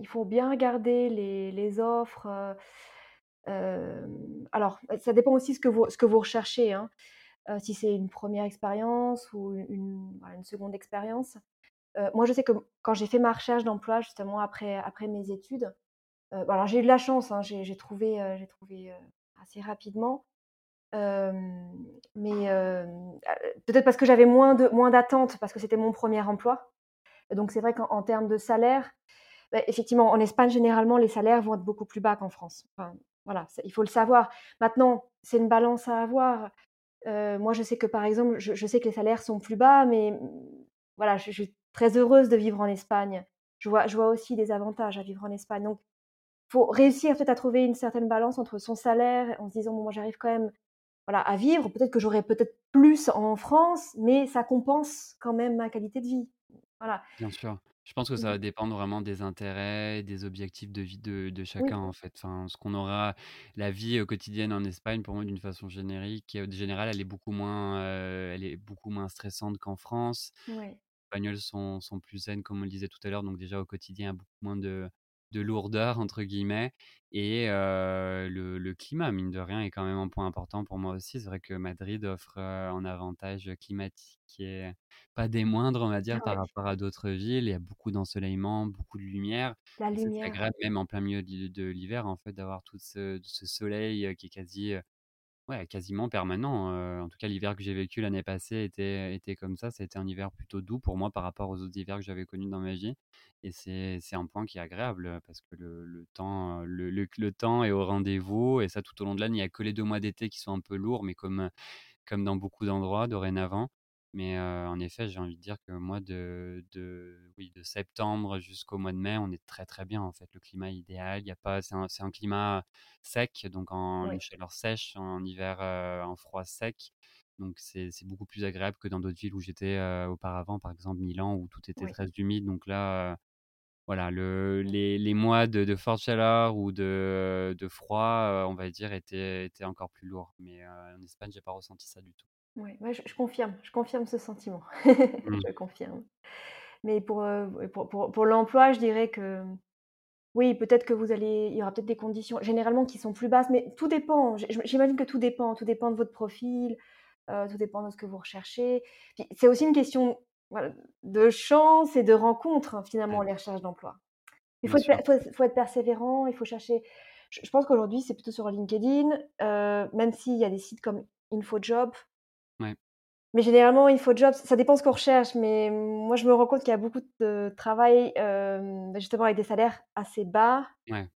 il faut bien regarder les offres, alors ça dépend aussi ce que vous ce que vous recherchez, hein. Si c'est une première expérience ou une une 2 expérience. Moi, je sais que quand j'ai fait ma recherche d'emploi justement après après mes études, alors j'ai eu de la chance, hein, j'ai trouvé, trouvé, assez rapidement. Mais heu, peut-être parce que j'avais moins de moins d'attentes parce que c'était mon premier emploi. Donc c'est vrai qu'en en termes de salaire, bah, effectivement, en Espagne, généralement, les salaires vont être beaucoup plus bas qu'en France. Enfin, voilà, il faut le savoir. Maintenant, c'est une balance à avoir. Moi, je sais que, par exemple, je sais que les salaires sont plus bas, mais mmh, voilà, je je suis très heureuse de vivre en Espagne. Je vois je vois aussi des avantages à vivre en Espagne. Donc, faut réussir peut-être à trouver une certaine balance entre son salaire, en se disant: «Bon, moi, j'arrive quand même, voilà, à vivre. Peut-être que j'aurais peut-être plus en France, mais ça compense quand même ma qualité de vie». Voilà. Bien sûr. Je pense que ça Mmh. va dépendre vraiment des intérêts, des objectifs de vie de de Oui, chacun, en fait. Enfin, ce qu'on aura la vie, quotidienne en Espagne, pour moi, d'une façon générique, générale, elle est beaucoup moins, elle est beaucoup moins stressante qu'en France. ouais. Espagnols sont sont plus zen, comme on le disait tout à l'heure, donc déjà au quotidien, beaucoup moins de de «lourdeur» entre guillemets et le le climat, mine de rien, est quand même un point important pour moi aussi. C'est vrai que Madrid offre, un avantage climatique qui est pas des moindres, on va dire, par Ouais, rapport à d'autres villes. Il y a beaucoup d'ensoleillement, beaucoup de lumière la et c'est lumière. agréable, même en plein milieu de l'hiver, en fait, d'avoir tout ce ce soleil, qui est quasi, Quasiment permanent, en tout cas l'hiver que j'ai vécu l'année passée était était comme ça. Été un hiver plutôt doux pour moi par rapport aux autres hivers que j'avais connus dans ma vie et c'est un point qui est agréable, parce que le le temps, le le le temps est au rendez-vous et ça tout au long de l'année. Il y a que les 2 mois d'été qui sont un peu lourds, mais comme, comme dans beaucoup d'endroits dorénavant Mais en effet, j'ai envie de dire que moi, de, de, oui, de septembre jusqu'au mois de mai, on est très très bien en fait. Le climat est idéal. Il y a pas, c'est un, un, climat sec, donc en une chaleur sèche, en hiver en froid sec. Donc c'est beaucoup plus agréable que dans d'autres villes où j'étais auparavant, par exemple Milan, où tout était très humide. Donc là, voilà, le, les, les, mois de, de, forte chaleur ou de, de froid, on va dire, étaient, étaient encore plus lourds. Mais en Espagne, j'ai pas ressenti ça du tout. Oui, je, confirme, je confirme ce sentiment. *laughs* Mmh. je confirme. Mais pour, pour, pour, pour l'emploi, je dirais que oui, peut-être que vous allez, il y aura peut-être des conditions généralement qui sont plus basses, mais tout dépend. J'imagine que tout dépend, tout dépend de votre profil, tout dépend de ce que vous recherchez. C'est aussi une question de chance et de rencontre hein, finalement Mmh. les recherches d'emploi. Il faut être, faut, être persévérant, il faut chercher. Je, pense qu'aujourd'hui c'est plutôt sur LinkedIn, même s'il y a des sites comme InfoJob, Ouais. Mais généralement, InfoJobs, ça dépend ce qu'on recherche, mais moi, je me rends compte qu'il y a beaucoup de travail, bah, justement avec des salaires assez bas. Ouais.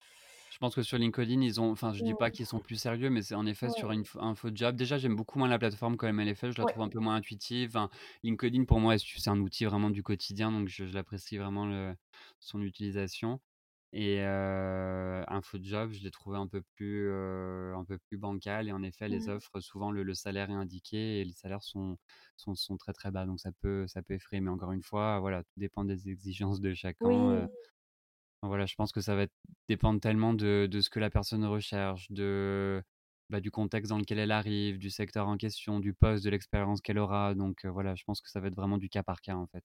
Je pense que sur LinkedIn, ils ont enfin, je dis pas qu'ils sont plus sérieux, mais c'est en effet sur Ouais. InfoJob. Déjà, j'aime beaucoup moins la plateforme quand elle est faite, je la Ouais. trouve un peu moins intuitive. Enfin, LinkedIn pour moi, c'est un outil vraiment du quotidien, donc je je l'apprécie vraiment le son utilisation et heu, InfoJob, je l'ai trouvé un peu plus, un peu plus bancal et en effet, les Mmh. offres, souvent le le salaire est indiqué et les salaires sont sont sont très, très bas, donc ça peut ça peut effrayer. Mais encore une fois, voilà, tout dépend des exigences de chacun, Oui. Voilà, je pense que ça va dépendre tellement de de ce que la personne recherche, de, bah, du contexte dans lequel elle arrive, du secteur en question, du poste, de l'expérience qu'elle aura, donc voilà, je pense que ça va être vraiment du cas par cas, en fait.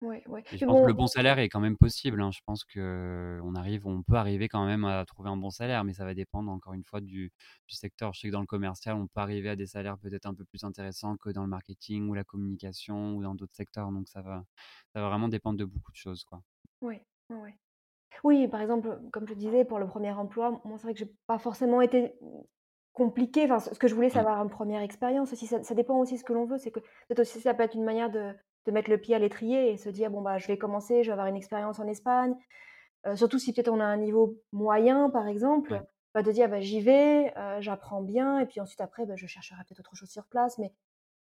Ouais, ouais. Et je pense que le bon salaire est quand même possible, hein. Je pense qu'on arrive on peut arriver quand même à trouver un bon salaire, mais ça va dépendre encore une fois du du secteur. Je sais que dans le commercial, on peut arriver à des salaires peut-être un peu plus intéressants que dans le marketing ou la communication ou dans d'autres secteurs, donc ça va ça va vraiment dépendre de beaucoup de choses, quoi. Ouais, ouais, ouais. Oui, par exemple, comme je disais, pour le premier emploi, moi, c'est vrai que j'ai pas forcément été compliqué. Enfin, ce que je voulais, c'est Mmh. avoir une première expérience aussi. Ça ça dépend aussi de ce que l'on veut. C'est que peut-être aussi ça peut être une manière de de mettre le pied à l'étrier et se dire: «Bon, bah, je vais commencer, je vais avoir une expérience en Espagne». Heu, surtout si peut-être on a un niveau moyen, par exemple, Ouais. bah, de dire: «Bah, j'y vais, heu, j'apprends bien et puis ensuite après, bah, je chercherai peut-être autre chose sur place». Mais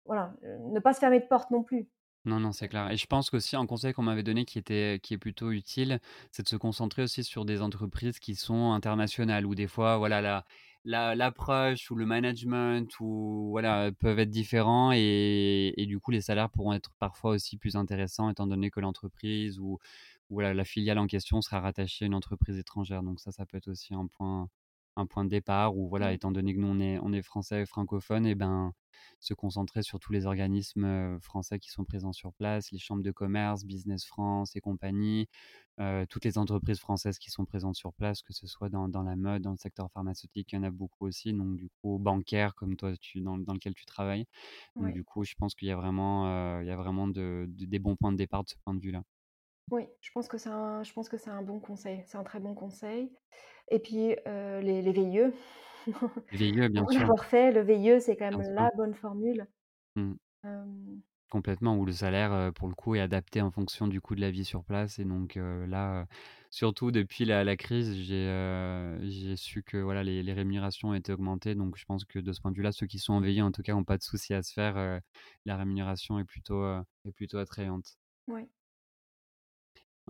voilà, heu, ne pas se fermer de porte non plus. Non, non, c'est clair et je pense qu'aussi un conseil qu'on m'avait donné qui était qui est plutôt utile, c'est de se concentrer aussi sur des entreprises qui sont internationales où des fois, voilà, la la l'approche ou le management ou voilà, peuvent être différents et et du coup, les salaires pourront être parfois aussi plus intéressants étant donné que l'entreprise ou ou la filiale en question sera rattachée à une entreprise étrangère. Donc ça, ça peut être aussi un point un point de départ où voilà, Mmh. étant donné que nous on est on est français francophones et ben, se concentrer sur tous les organismes, français qui sont présents sur place, les chambres de commerce, Business France et compagnie, toutes les entreprises françaises qui sont présentes sur place, que ce soit dans dans la mode, dans le secteur pharmaceutique, il y en a beaucoup aussi, donc du coup bancaire comme toi tu dans dans lequel tu travailles. Donc Ouais. du coup, je pense qu'il y a vraiment, il y a vraiment de de des bons points de départ de ce point de vue-là. Oui, je pense que c'est un je pense que c'est un bon conseil. C'est un très bon conseil et puis, heu, les les VIE, *laughs* VIE, bien sûr, l'avoir fait, le VIE, c'est quand bien même sûr. la bonne formule. Mmh. Complètement, où le salaire, heu, pour le coup, est adapté en fonction du coût de la vie sur place et donc là, surtout depuis la la crise, j'ai, su que voilà, les les rémunérations ont été augmentées donc je pense que de ce point de vue-là, ceux qui sont en VIE, en tout cas, ont pas de souci à se faire, la rémunération est plutôt, est plutôt attrayante. ouais.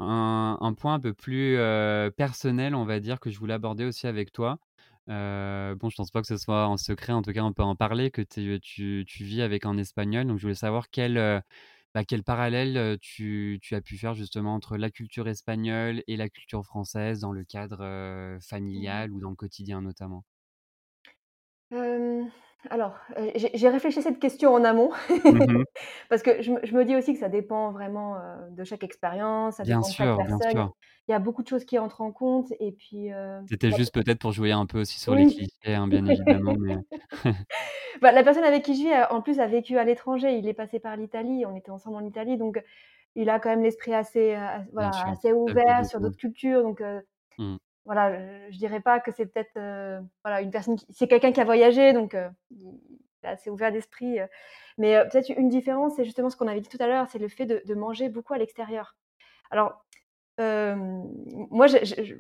Un un point un peu plus, personnel, on va dire, que je voulais aborder aussi avec toi. Bon, je pense pas que ce soit en secret, en tout cas, on peut en parler, que tu vis avec un Espagnol. Donc je voulais savoir quel, bah, quel parallèle, tu tu as pu faire justement entre la culture espagnole et la culture française dans le cadre, Mmh familial ou dans le quotidien notamment? Alors, heu, j'ai réfléchi à cette question en amont Mmh *laughs* parce que je me je me dis aussi que ça dépend vraiment, heu, de chaque expérience, ça Bien dépend de chaque sûr, bien personne. sûr. Il y a beaucoup de choses qui entrent en compte et puis, heu, C'était juste peut-être pour jouer un peu aussi sur les oui. clichés, hein, bien évidemment, mais *laughs* Bah, la personne avec qui je vis, en plus, a vécu à l'étranger. Il est passé par l'Italie, on était ensemble en Italie, donc il a quand même l'esprit assez, voilà, sûr, ouvert sur d'autres cultures, donc Mmh. Voilà, heu, je dirais pas que c'est peut-être, heu, voilà, une personne qui c'est quelqu'un qui a voyagé, donc heu, il est assez ouvert d'esprit, heu, mais heu, peut-être une différence, c'est justement ce qu'on avait dit tout à l'heure, c'est le fait de de manger beaucoup à l'extérieur. Alors, moi, je je je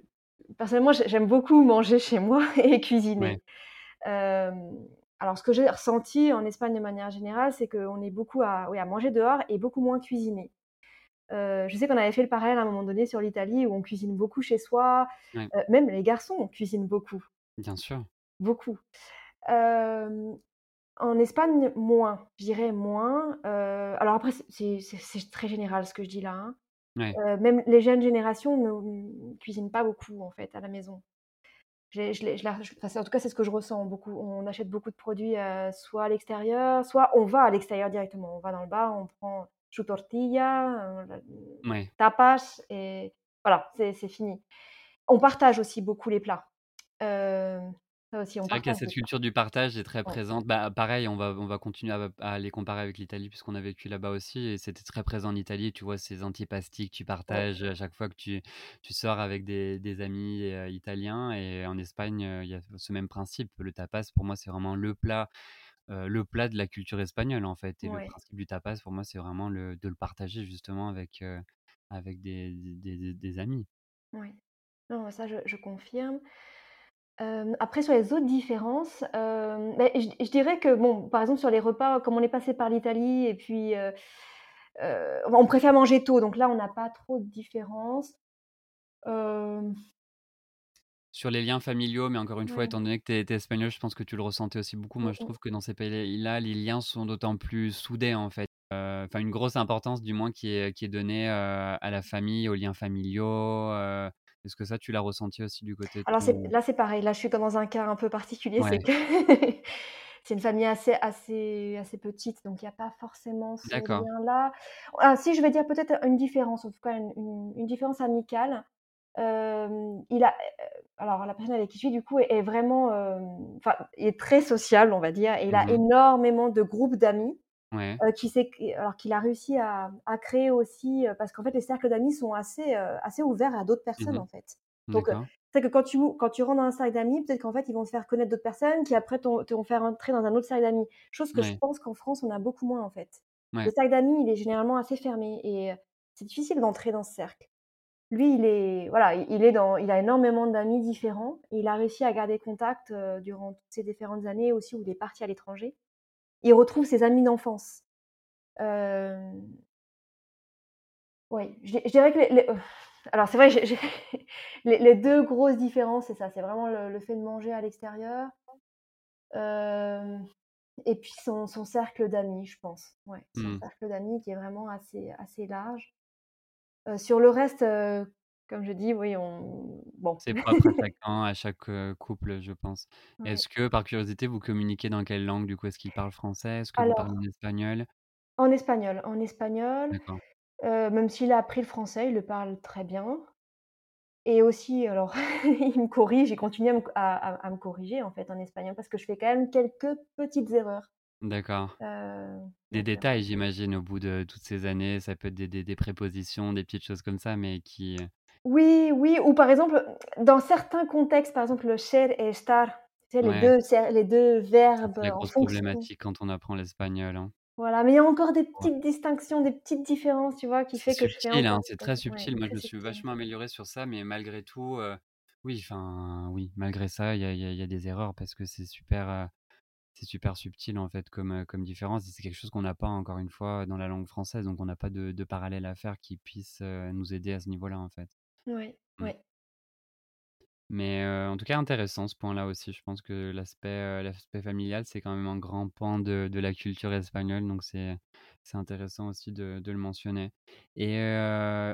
personnellement, j'ai j'aime beaucoup manger chez moi *laughs* et cuisiner. Alors, ce que j'ai ressenti en Espagne de manière générale, c'est qu'on est beaucoup à, oui, à manger dehors et beaucoup moins cuisiner. Euh, je sais qu'on avait fait le parallèle à un moment donné sur l'Italie où on cuisine beaucoup chez soi. Ouais. Euh, même les garçons cuisinent beaucoup, Bien sûr. beaucoup. Euh, en Espagne, moins, je dirais moins. Alors après, c'est- très général ce que je dis là. hein. Ouais. Même les jeunes générations ne, ne cuisinent pas beaucoup en fait à la maison. Je, je, je enfin, en tout cas, c'est ce que je ressens. Beaucoup, on achète beaucoup de produits euh, soit à l'extérieur, soit on va à l'extérieur directement. On va dans le bar, on prend chou tortilla, euh, Ouais. tapas et voilà, c'est fini. On partage aussi beaucoup les plats. Euh, ça aussi, on C'est vrai qu'il y a cette culture du partage est très Ouais. présente. Bah, pareil, on va, on va continuer à, à les comparer avec l'Italie puisqu'on a vécu là-bas aussi et c'était très présent en Italie. Tu vois ces antipastis que tu Ouais. partages à chaque fois que tu, tu sors avec des, des amis euh, italiens et en Espagne, euh, il y a ce même principe. Le tapas, pour moi, c'est vraiment le plat, euh, le plat de la culture espagnole en fait. Et le principe du tapas, pour moi, c'est vraiment le, de le partager justement avec, euh, avec des, des, des- des amis. Non, ça, je, je confirme. Euh, après, sur les autres différences, euh, ben, je, je dirais que, bon, par exemple, sur les repas, comme on est passé par l'Italie, et puis euh, on préfère manger tôt, donc là, on n'a pas trop de différence. Sur les liens familiaux, mais encore une fois, ouais. étant donné que tu es, espagnol, je pense que tu le ressentais aussi beaucoup. Moi, je trouve que dans ces pays-là, les liens sont d'autant plus soudés, en fait. Euh, Enfin, une grosse importance, du moins, qui est, qui est donnée euh, à la famille, aux liens familiaux. euh. Est-ce que ça, tu l'as ressenti aussi du côté de Alors ton... là, c'est pareil. Là, je suis comme dans un cas un peu particulier, c'est Ouais, que *laughs* c'est une famille assez, assez, assez petite, donc il n'y a pas forcément ce lien-là. Ah, si, je vais dire peut-être une différence, en tout cas une, une- une différence amicale. Euh, il a, alors la personne avec qui je suis, du coup, est, est vraiment, euh, enfin, est très sociable, on va dire, et il a Mhm. énormément de groupes d'amis. Ouais. euh, qui alors qu'il a réussi à, à créer aussi, parce qu'en fait les cercles d'amis sont assez, assez ouverts à d'autres personnes Mhm. en fait. Donc, c'est que quand tu, quand tu rentres dans un cercle d'amis, peut-être qu'en fait, ils vont te faire connaître d'autres personnes qui après te vont faire entrer dans un autre cercle d'amis. Chose que je pense qu'en France, on a beaucoup moins en fait. Le cercle d'amis, il est généralement assez fermé et c'est difficile d'entrer dans ce cercle. Lui, il est, voilà, il est dans, il a énormément d'amis différents et il a réussi à garder contact euh, durant toutes ces différentes années aussi où il est parti à l'étranger. Il retrouve ses amis d'enfance. Euh, oui, je, je dirais que les, les- euh, alors c'est vrai, *laughs* les, les deux grosses différences, c'est ça, c'est vraiment le, le fait de manger à l'extérieur euh, et puis son, son cercle d'amis, je pense. Ouais, son Hmm. cercle d'amis qui est vraiment assez, assez large. Euh, sur le reste, euh, comme je dis, oui, on bon. C'est propre à chacun, à chaque euh, couple, je pense. *laughs* Ouais. Est-ce que, par curiosité, vous communiquez dans quelle langue, du coup? Est-ce qu'ils parlent français? Est-ce que vous parlez Alors, en espagnol? en espagnol, en espagnol, même s'il a appris le français, il le parle très bien. Et aussi, alors, *laughs* il me corrige, il continue à me, à, à- à me corriger en fait en espagnol parce que je fais quand même quelques petites erreurs. D'accord. Euh, Des donc, euh, détails, j'imagine, au bout de toutes ces années, ça peut être des, des, des prépositions, des petites choses comme ça, mais qui... euh, oui, oui, ou par exemple, dans certains contextes, par exemple, le ser et estar, tu sais, les Ouais, deux, les deux ça, verbes c'est la en grosse fonction. problématique quand on apprend l'espagnol, hein. Voilà, mais il y a encore des Ouais. petites distinctions, des petites différences, tu vois, qui C'est fait que je fais subtil, hein, c'est très ouais, subtil. Moi, je très me suis subtil. vachement amélioré sur ça, mais malgré tout, euh, oui, enfin, oui, malgré ça, il y a, il y a- il y a des erreurs parce que c'est super, euh, c'est super subtil en fait comme, euh, comme différence. Et c'est quelque chose qu'on n'a pas encore une fois dans la langue française, donc on n'a pas de, de parallèle à faire qui puisse euh, nous aider à ce niveau-là en fait. Ouais, Mm. ouais. Mais euh, en tout cas, intéressant ce point-là aussi. Je pense que l'aspect l'aspect familial, c'est quand même un grand pan de, de la culture espagnole. Donc, c'est c'est intéressant aussi de, le mentionner. Et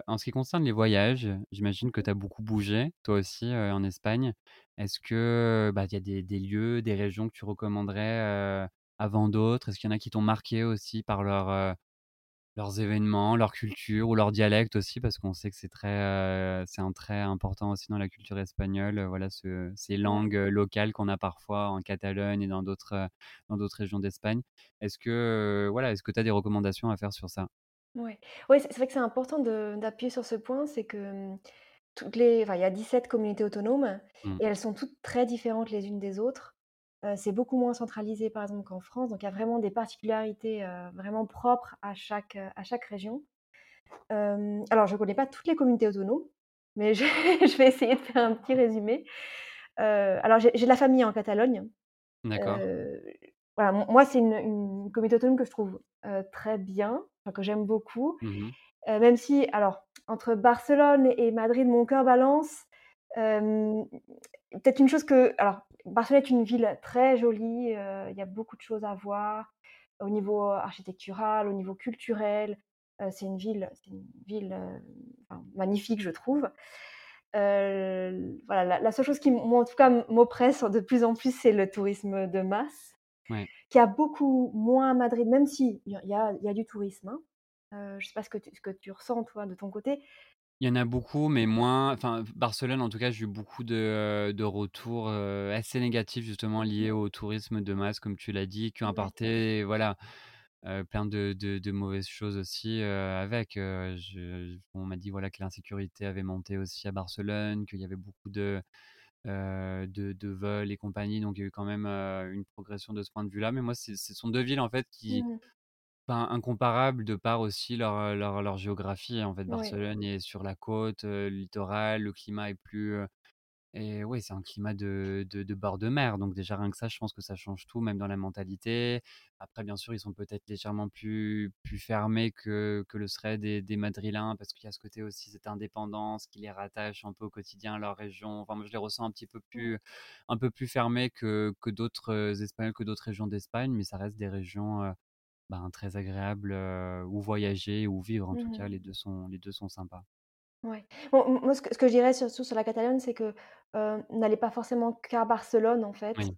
en ce qui concerne les voyages, j'imagine que tu as beaucoup bougé, toi aussi, en Espagne. Est-ce que bah, y a des, lieux, des régions que tu recommanderais avant d'autres? Est-ce qu'il y en a qui t'ont marqué aussi par leur, leurs événements, leur culture ou leur dialecte aussi, parce qu'on sait que c'est très, euh, c'est un trait important aussi dans la culture espagnole. euh, Voilà, ce- ces langues euh, locales qu'on a parfois en Catalogne et dans d'autres, euh, dans d'autres régions d'Espagne. Est-ce que, voilà, est-ce que tu as des recommandations à faire sur ça? Ouais. Ouais, c'est vrai que c'est important d'appuyer sur ce point, c'est que, mmh, toutes les il y a 17 communautés autonomes Mm. et elles sont toutes très différentes les unes des autres. C'est beaucoup moins centralisé, par exemple, qu'en France, donc il y a vraiment des particularités, vraiment propres à chaque, à chaque région. Alors je ne connais pas toutes les communautés autonomes, mais *laughs* je je vais essayer de faire un petit résumé. Alors j'ai de la famille en Catalogne. D'accord. Voilà, moi, c'est une, une communauté autonome que je trouve très bien, que j'aime beaucoup. Mmh même si, alors, entre Barcelone et Madrid, mon cœur balance. Peut-être une chose que. Alors, Barcelone est une ville très jolie, il y a beaucoup de choses à voir au niveau architectural, au niveau culturel. c'est une ville, c'est une ville magnifique, je trouve. voilà, la, seule chose qui, moi, en tout cas, m'oppresse de plus en plus, c'est le tourisme de masse, qui a beaucoup moins à Madrid, même si il y a, y a, du tourisme. Hein. je ne sais pas ce que, tu, ce que tu ressens, toi, de ton côté. Il y en a beaucoup, mais moins. Enfin, Barcelone, en tout cas, j'ai eu beaucoup de, de retours assez négatifs, justement, liés au tourisme de masse, comme tu l'as dit, qui ont apporté, voilà, plein de, de, mauvaises choses aussi avec. on m'a dit voilà, que l'insécurité avait monté aussi à Barcelone, qu'il y avait beaucoup de, de, de, vols et compagnie, donc il y a eu quand même une progression de ce point de vue-là. Mais moi, ce sont deux villes, en fait, qui. Mmh incomparables de par aussi leur, leur, leur géographie. En fait, Barcelone est sur la côte, le littoral, le climat est plus. et oui, c'est un climat de, de, bord de mer. Donc, déjà, rien que ça, je pense que ça change tout, même dans la mentalité. Après, bien sûr, ils sont peut-être légèrement plus, plus fermés que, que le seraient des, des Madrilènes, parce qu'il y a ce côté aussi, cette indépendance qui les rattache un peu au quotidien à leur région. Enfin, moi, je les ressens un petit peu plus, un peu plus fermés que, que d'autres Espagnols, que d'autres régions d'Espagne, mais ça reste des régions ben, très agréable où voyager ou vivre en tout cas, mmh les deux sont, les deux sont sympas. Ouais. Bon, moi, ce que, ce que je dirais surtout sur la Catalogne, c'est que n'allez pas forcément qu'à Barcelone en fait.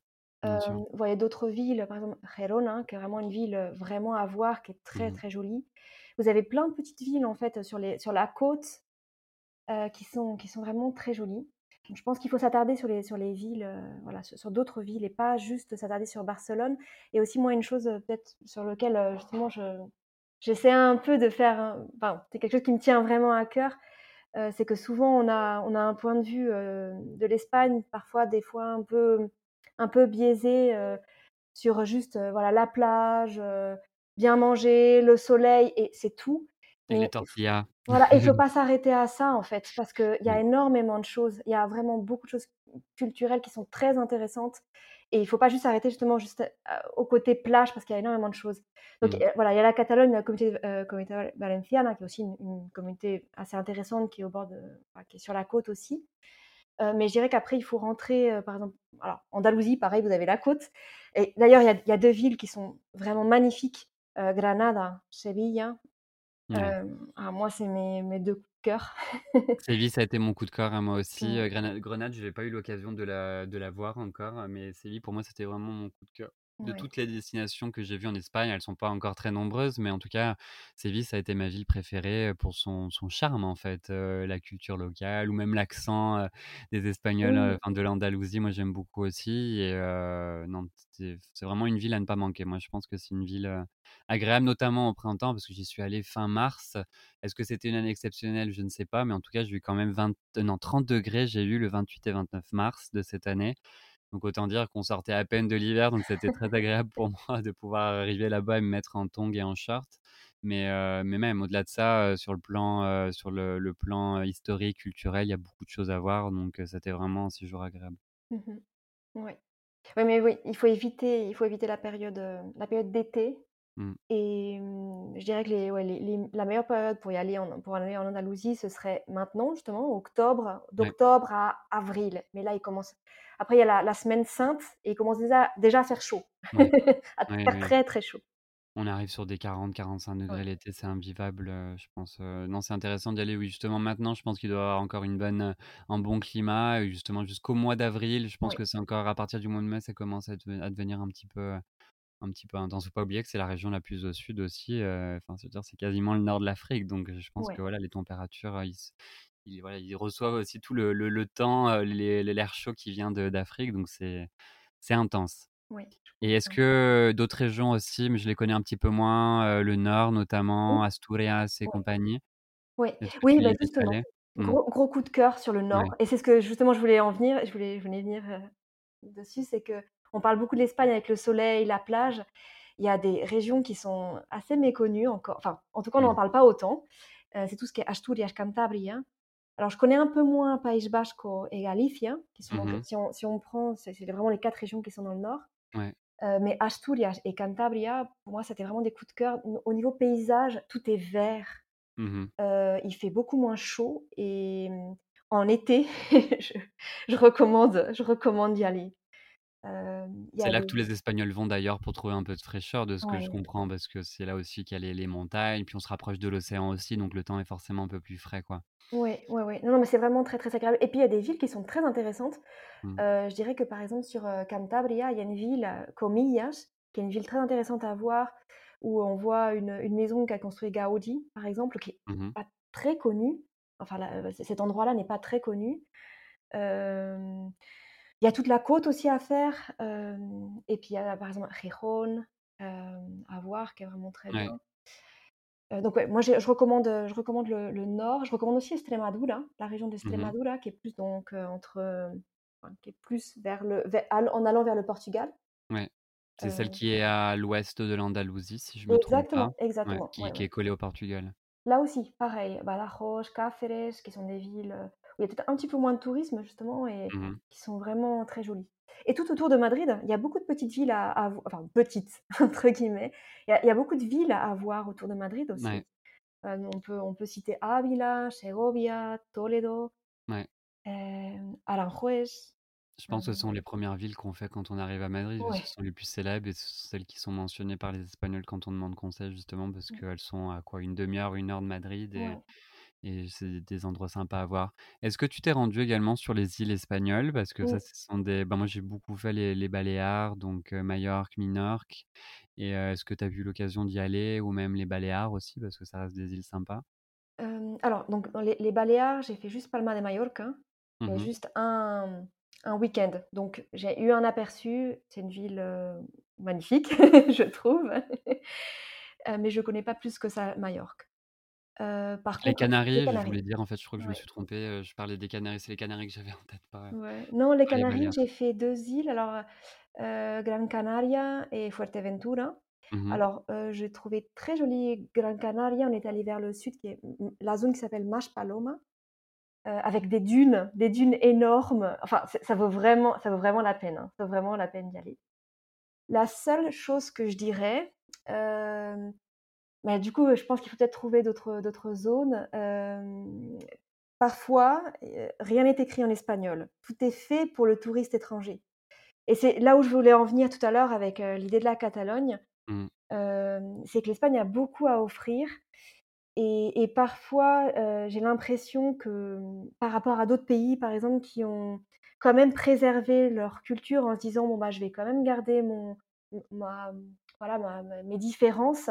Oui, sûr. voyez d'autres villes, par exemple Girona, hein, qui est vraiment une ville vraiment à voir, qui est très Mmh très jolie. Vous avez plein de petites villes en fait sur, les, sur la côte qui, sont, qui sont vraiment très jolies je pense qu'il faut s'attarder sur les, sur les villes, euh, voilà, sur, d'autres villes et pas juste s'attarder sur Barcelone. Et aussi, moi, une chose euh, peut-être sur laquelle euh, justement je, j'essaie un peu de faire, enfin, c'est quelque chose qui me tient vraiment à cœur, c'est que souvent on a, on a un point de vue de l'Espagne, parfois des fois un peu, un peu biaisé sur juste voilà la plage, bien manger, le soleil et c'est tout. Et les tortillas. Voilà, et il ne faut pas s'arrêter à ça en fait, parce qu'il y a mmh. énormément de choses. Il y a vraiment beaucoup de choses culturelles qui sont très intéressantes. Et il ne faut pas juste s'arrêter justement juste au côté plage, parce qu'il y a énormément de choses. Donc mmh. voilà, il y a la Catalogne, la communauté, euh, communauté valenciana, qui est aussi une, communauté assez intéressante, qui est au bord de, qui est sur la côte aussi. Euh, mais je dirais qu'après, il faut rentrer, euh, par exemple, alors, Andalousie, pareil, vous avez la côte. Et d'ailleurs, il y, a deux villes qui sont vraiment magnifiques. Granada, Ah, moi, c'est mes, mes deux coups de cœur. *laughs* Séville, ça a été mon coup de cœur à hein, moi aussi. Grenade, je n'ai pas eu l'occasion de la, de la voir encore, mais Séville, pour moi, c'était vraiment mon coup de cœur de toutes les destinations que j'ai vues en Espagne, elles sont pas encore très nombreuses, mais en tout cas, Séville, ça a été ma ville préférée pour son, son charme, en fait, la culture locale ou même l'accent des Espagnols, enfin, de l'Andalousie, moi j'aime beaucoup aussi. Et non, c'est vraiment une ville à ne pas manquer. Moi, je pense que c'est une ville agréable, notamment au printemps, parce que j'y suis allé fin mars. Est-ce que c'était une année exceptionnelle? Je ne sais pas, mais en tout cas, j'ai eu quand même 20, non, 30 degrés, j'ai eu le 28 et 29 mars de cette année. Donc autant dire qu'on sortait à peine de l'hiver, donc c'était très agréable pour *laughs* moi de pouvoir arriver là-bas et me mettre en tongs et en short. Mais, euh, mais même au-delà de ça, euh, sur le plan, euh, sur le, plan historique, culturel, il y a beaucoup de choses à voir. Donc c'était vraiment un séjour agréable. Mmh oui. oui, mais oui, il faut éviter, il faut éviter la période, la période d'été Mmh. Et mmh, je dirais que les, ouais, les, la meilleure période pour y aller en, pour aller en Andalousie, ce serait maintenant, justement, octobre, d'octobre à avril. Mais là, il commence. Après, il y a la, semaine sainte et il commence déjà, déjà à faire chaud. *laughs* à faire très, très chaud. On arrive sur des 40-45 degrés l'été, c'est invivable, je pense. non, c'est intéressant d'y aller, oui, justement maintenant, je pense qu'il doit y avoir encore une bonne, un bon climat, justement jusqu'au mois d'avril. Je pense que c'est encore à partir du mois de mai, ça commence à, à devenir un petit peu un petit peu intense. Faut pas oublier que c'est la région la plus au sud aussi. Enfin, c'est-à-dire c'est quasiment le nord de l'Afrique, donc je pense que voilà, les températures, ils, voilà, ils reçoivent aussi tout le, le, temps, l'air chaud qui vient d'Afrique, donc c'est c'est intense. Et est-ce que d'autres régions aussi, mais je les connais un petit peu moins, le nord notamment, Asturias et compagnie? Oui, oui, bah justement. Mmh. Gros, gros, coup de cœur sur le nord. Et c'est ce que justement je voulais en venir, je voulais, je voulais venir dessus, c'est que on parle beaucoup de l'Espagne avec le soleil, la plage. Il y a des régions qui sont assez méconnues encore. Enfin, en tout cas, on n'en parle pas autant. Euh, c'est tout ce qui est Asturias, Cantabria. Alors, je connais un peu moins País Vasco et Galicia, qui sont, mmh si, on, prend, c'est vraiment les quatre régions qui sont dans le nord. mais Asturias et Cantabria, pour moi, c'était vraiment des coups de cœur. Au niveau paysage, tout est vert. Mmh il fait beaucoup moins chaud et mmh, en été, *laughs* je, je recommande, je recommande d'y aller. C'est là que tous les Espagnols vont d'ailleurs pour trouver un peu de fraîcheur, de ce que je comprends, parce que c'est là aussi qu'il y a les les montagnes, puis on se rapproche de l'océan aussi, donc le temps est forcément un peu plus frais, quoi. Ouais, ouais, ouais. Non, non, mais c'est vraiment très, très agréable et puis il y a des villes qui sont très intéressantes. Mmh. Je dirais que par exemple sur, heu, Cantabria, il y a une ville, Comillas, qui est une ville très intéressante à voir, où on voit une, une maison qu'a construit Gaudi, par exemple, qui est Mmh pas très connue. Enfin là, cet endroit-là n'est pas très connu. Il y a toute la côte aussi à faire, et puis il y a par exemple Gijón, hem, à voir, qui est vraiment très Ouais. bien. Donc ouais, moi je je recommande, heu, je recommande le le nord. Je recommande aussi Extremadura, la région Mmh d'Extremadura qui est plus donc, entre, enfin qui est plus vers le vers en allant vers le Portugal. Ouais. C'est celle qui est à l'ouest de l'Andalousie, si je me trompe pas? exactement, Ouais, exactement, qui qui est collée au Portugal. Là aussi, pareil, Badajoz, Cáceres, qui sont des villes, il y a peut-être un petit peu moins de tourisme justement et Mmh qui sont vraiment très jolies. Et tout autour de Madrid, il y a beaucoup de petites villes à à enfin «petites» *laughs* entre guillemets. Il y a il y a beaucoup de villes à voir autour de Madrid Ouais, aussi. Heu, on peut on peut citer Ávila, Segovia, Toledo, ouais. hem, Aranjuez, Je pense que ce sont hem, les premières villes qu'on fait quand on arrive à Madrid, parce que ouais. ce sont les plus célèbres et ce sont celles qui sont mentionnées par les Espagnols quand on demande conseil justement parce Mmh, qu'elles sont à quoi? une demi heure, une heure de Madrid et. Et c'est des endroits sympas à voir. Est-ce que tu t'es rendu également sur les îles espagnoles? Parce que ça, Mmh. ce sont des bah, moi j'ai beaucoup fait les les Baléares, donc heu, Majorque, Minorque et est-ce que tu as eu l'occasion d'y aller? Ou même les Baléares aussi? Parce que ça reste des îles sympas? Alors donc dans les les Baléares, j'ai fait juste Palma de Mallorca, mais Mmh juste un un week-end. Donc j'ai eu un aperçu, c'est une ville, magnifique, *laughs* je trouve, *laughs* mais je connais pas plus que ça Majorque. Par Les contre les Canaries, je voulais dire, en fait, je crois que je me suis trompé, heu, je parlais des Canaries, c'est les Canaries que j'avais en tête, pas ouais. Non, les Canaries, j'ai fait 2 îles, alors, Gran Canaria et Fuerteventura. Mmh mh. Alors, j'ai trouvé très joli Gran Canaria, on est allé vers le sud qui est la zone qui s'appelle Maspalomas. Heu, avec des dunes, des dunes énormes. Enfin, ça vaut vraiment ça vaut vraiment la peine, hein. Ça vaut vraiment la peine d'y aller. La seule chose que je dirais, du coup, je pense qu'il faut peut-être trouver d'autres zones. Hem, parfois, heu, rien n'est écrit en espagnol. Tout est fait pour le touriste étranger et c'est là où je voulais en venir tout à l'heure avec, heu, l'idée de la Catalogne. Mmh. C'est que l'Espagne a beaucoup à offrir et et parfois, j'ai l'impression que, par rapport à d'autres pays, par exemple, qui ont quand même préservé leur culture en se disant: «Bon, bah, je vais quand même garder mon ma voilà, ma mes différences».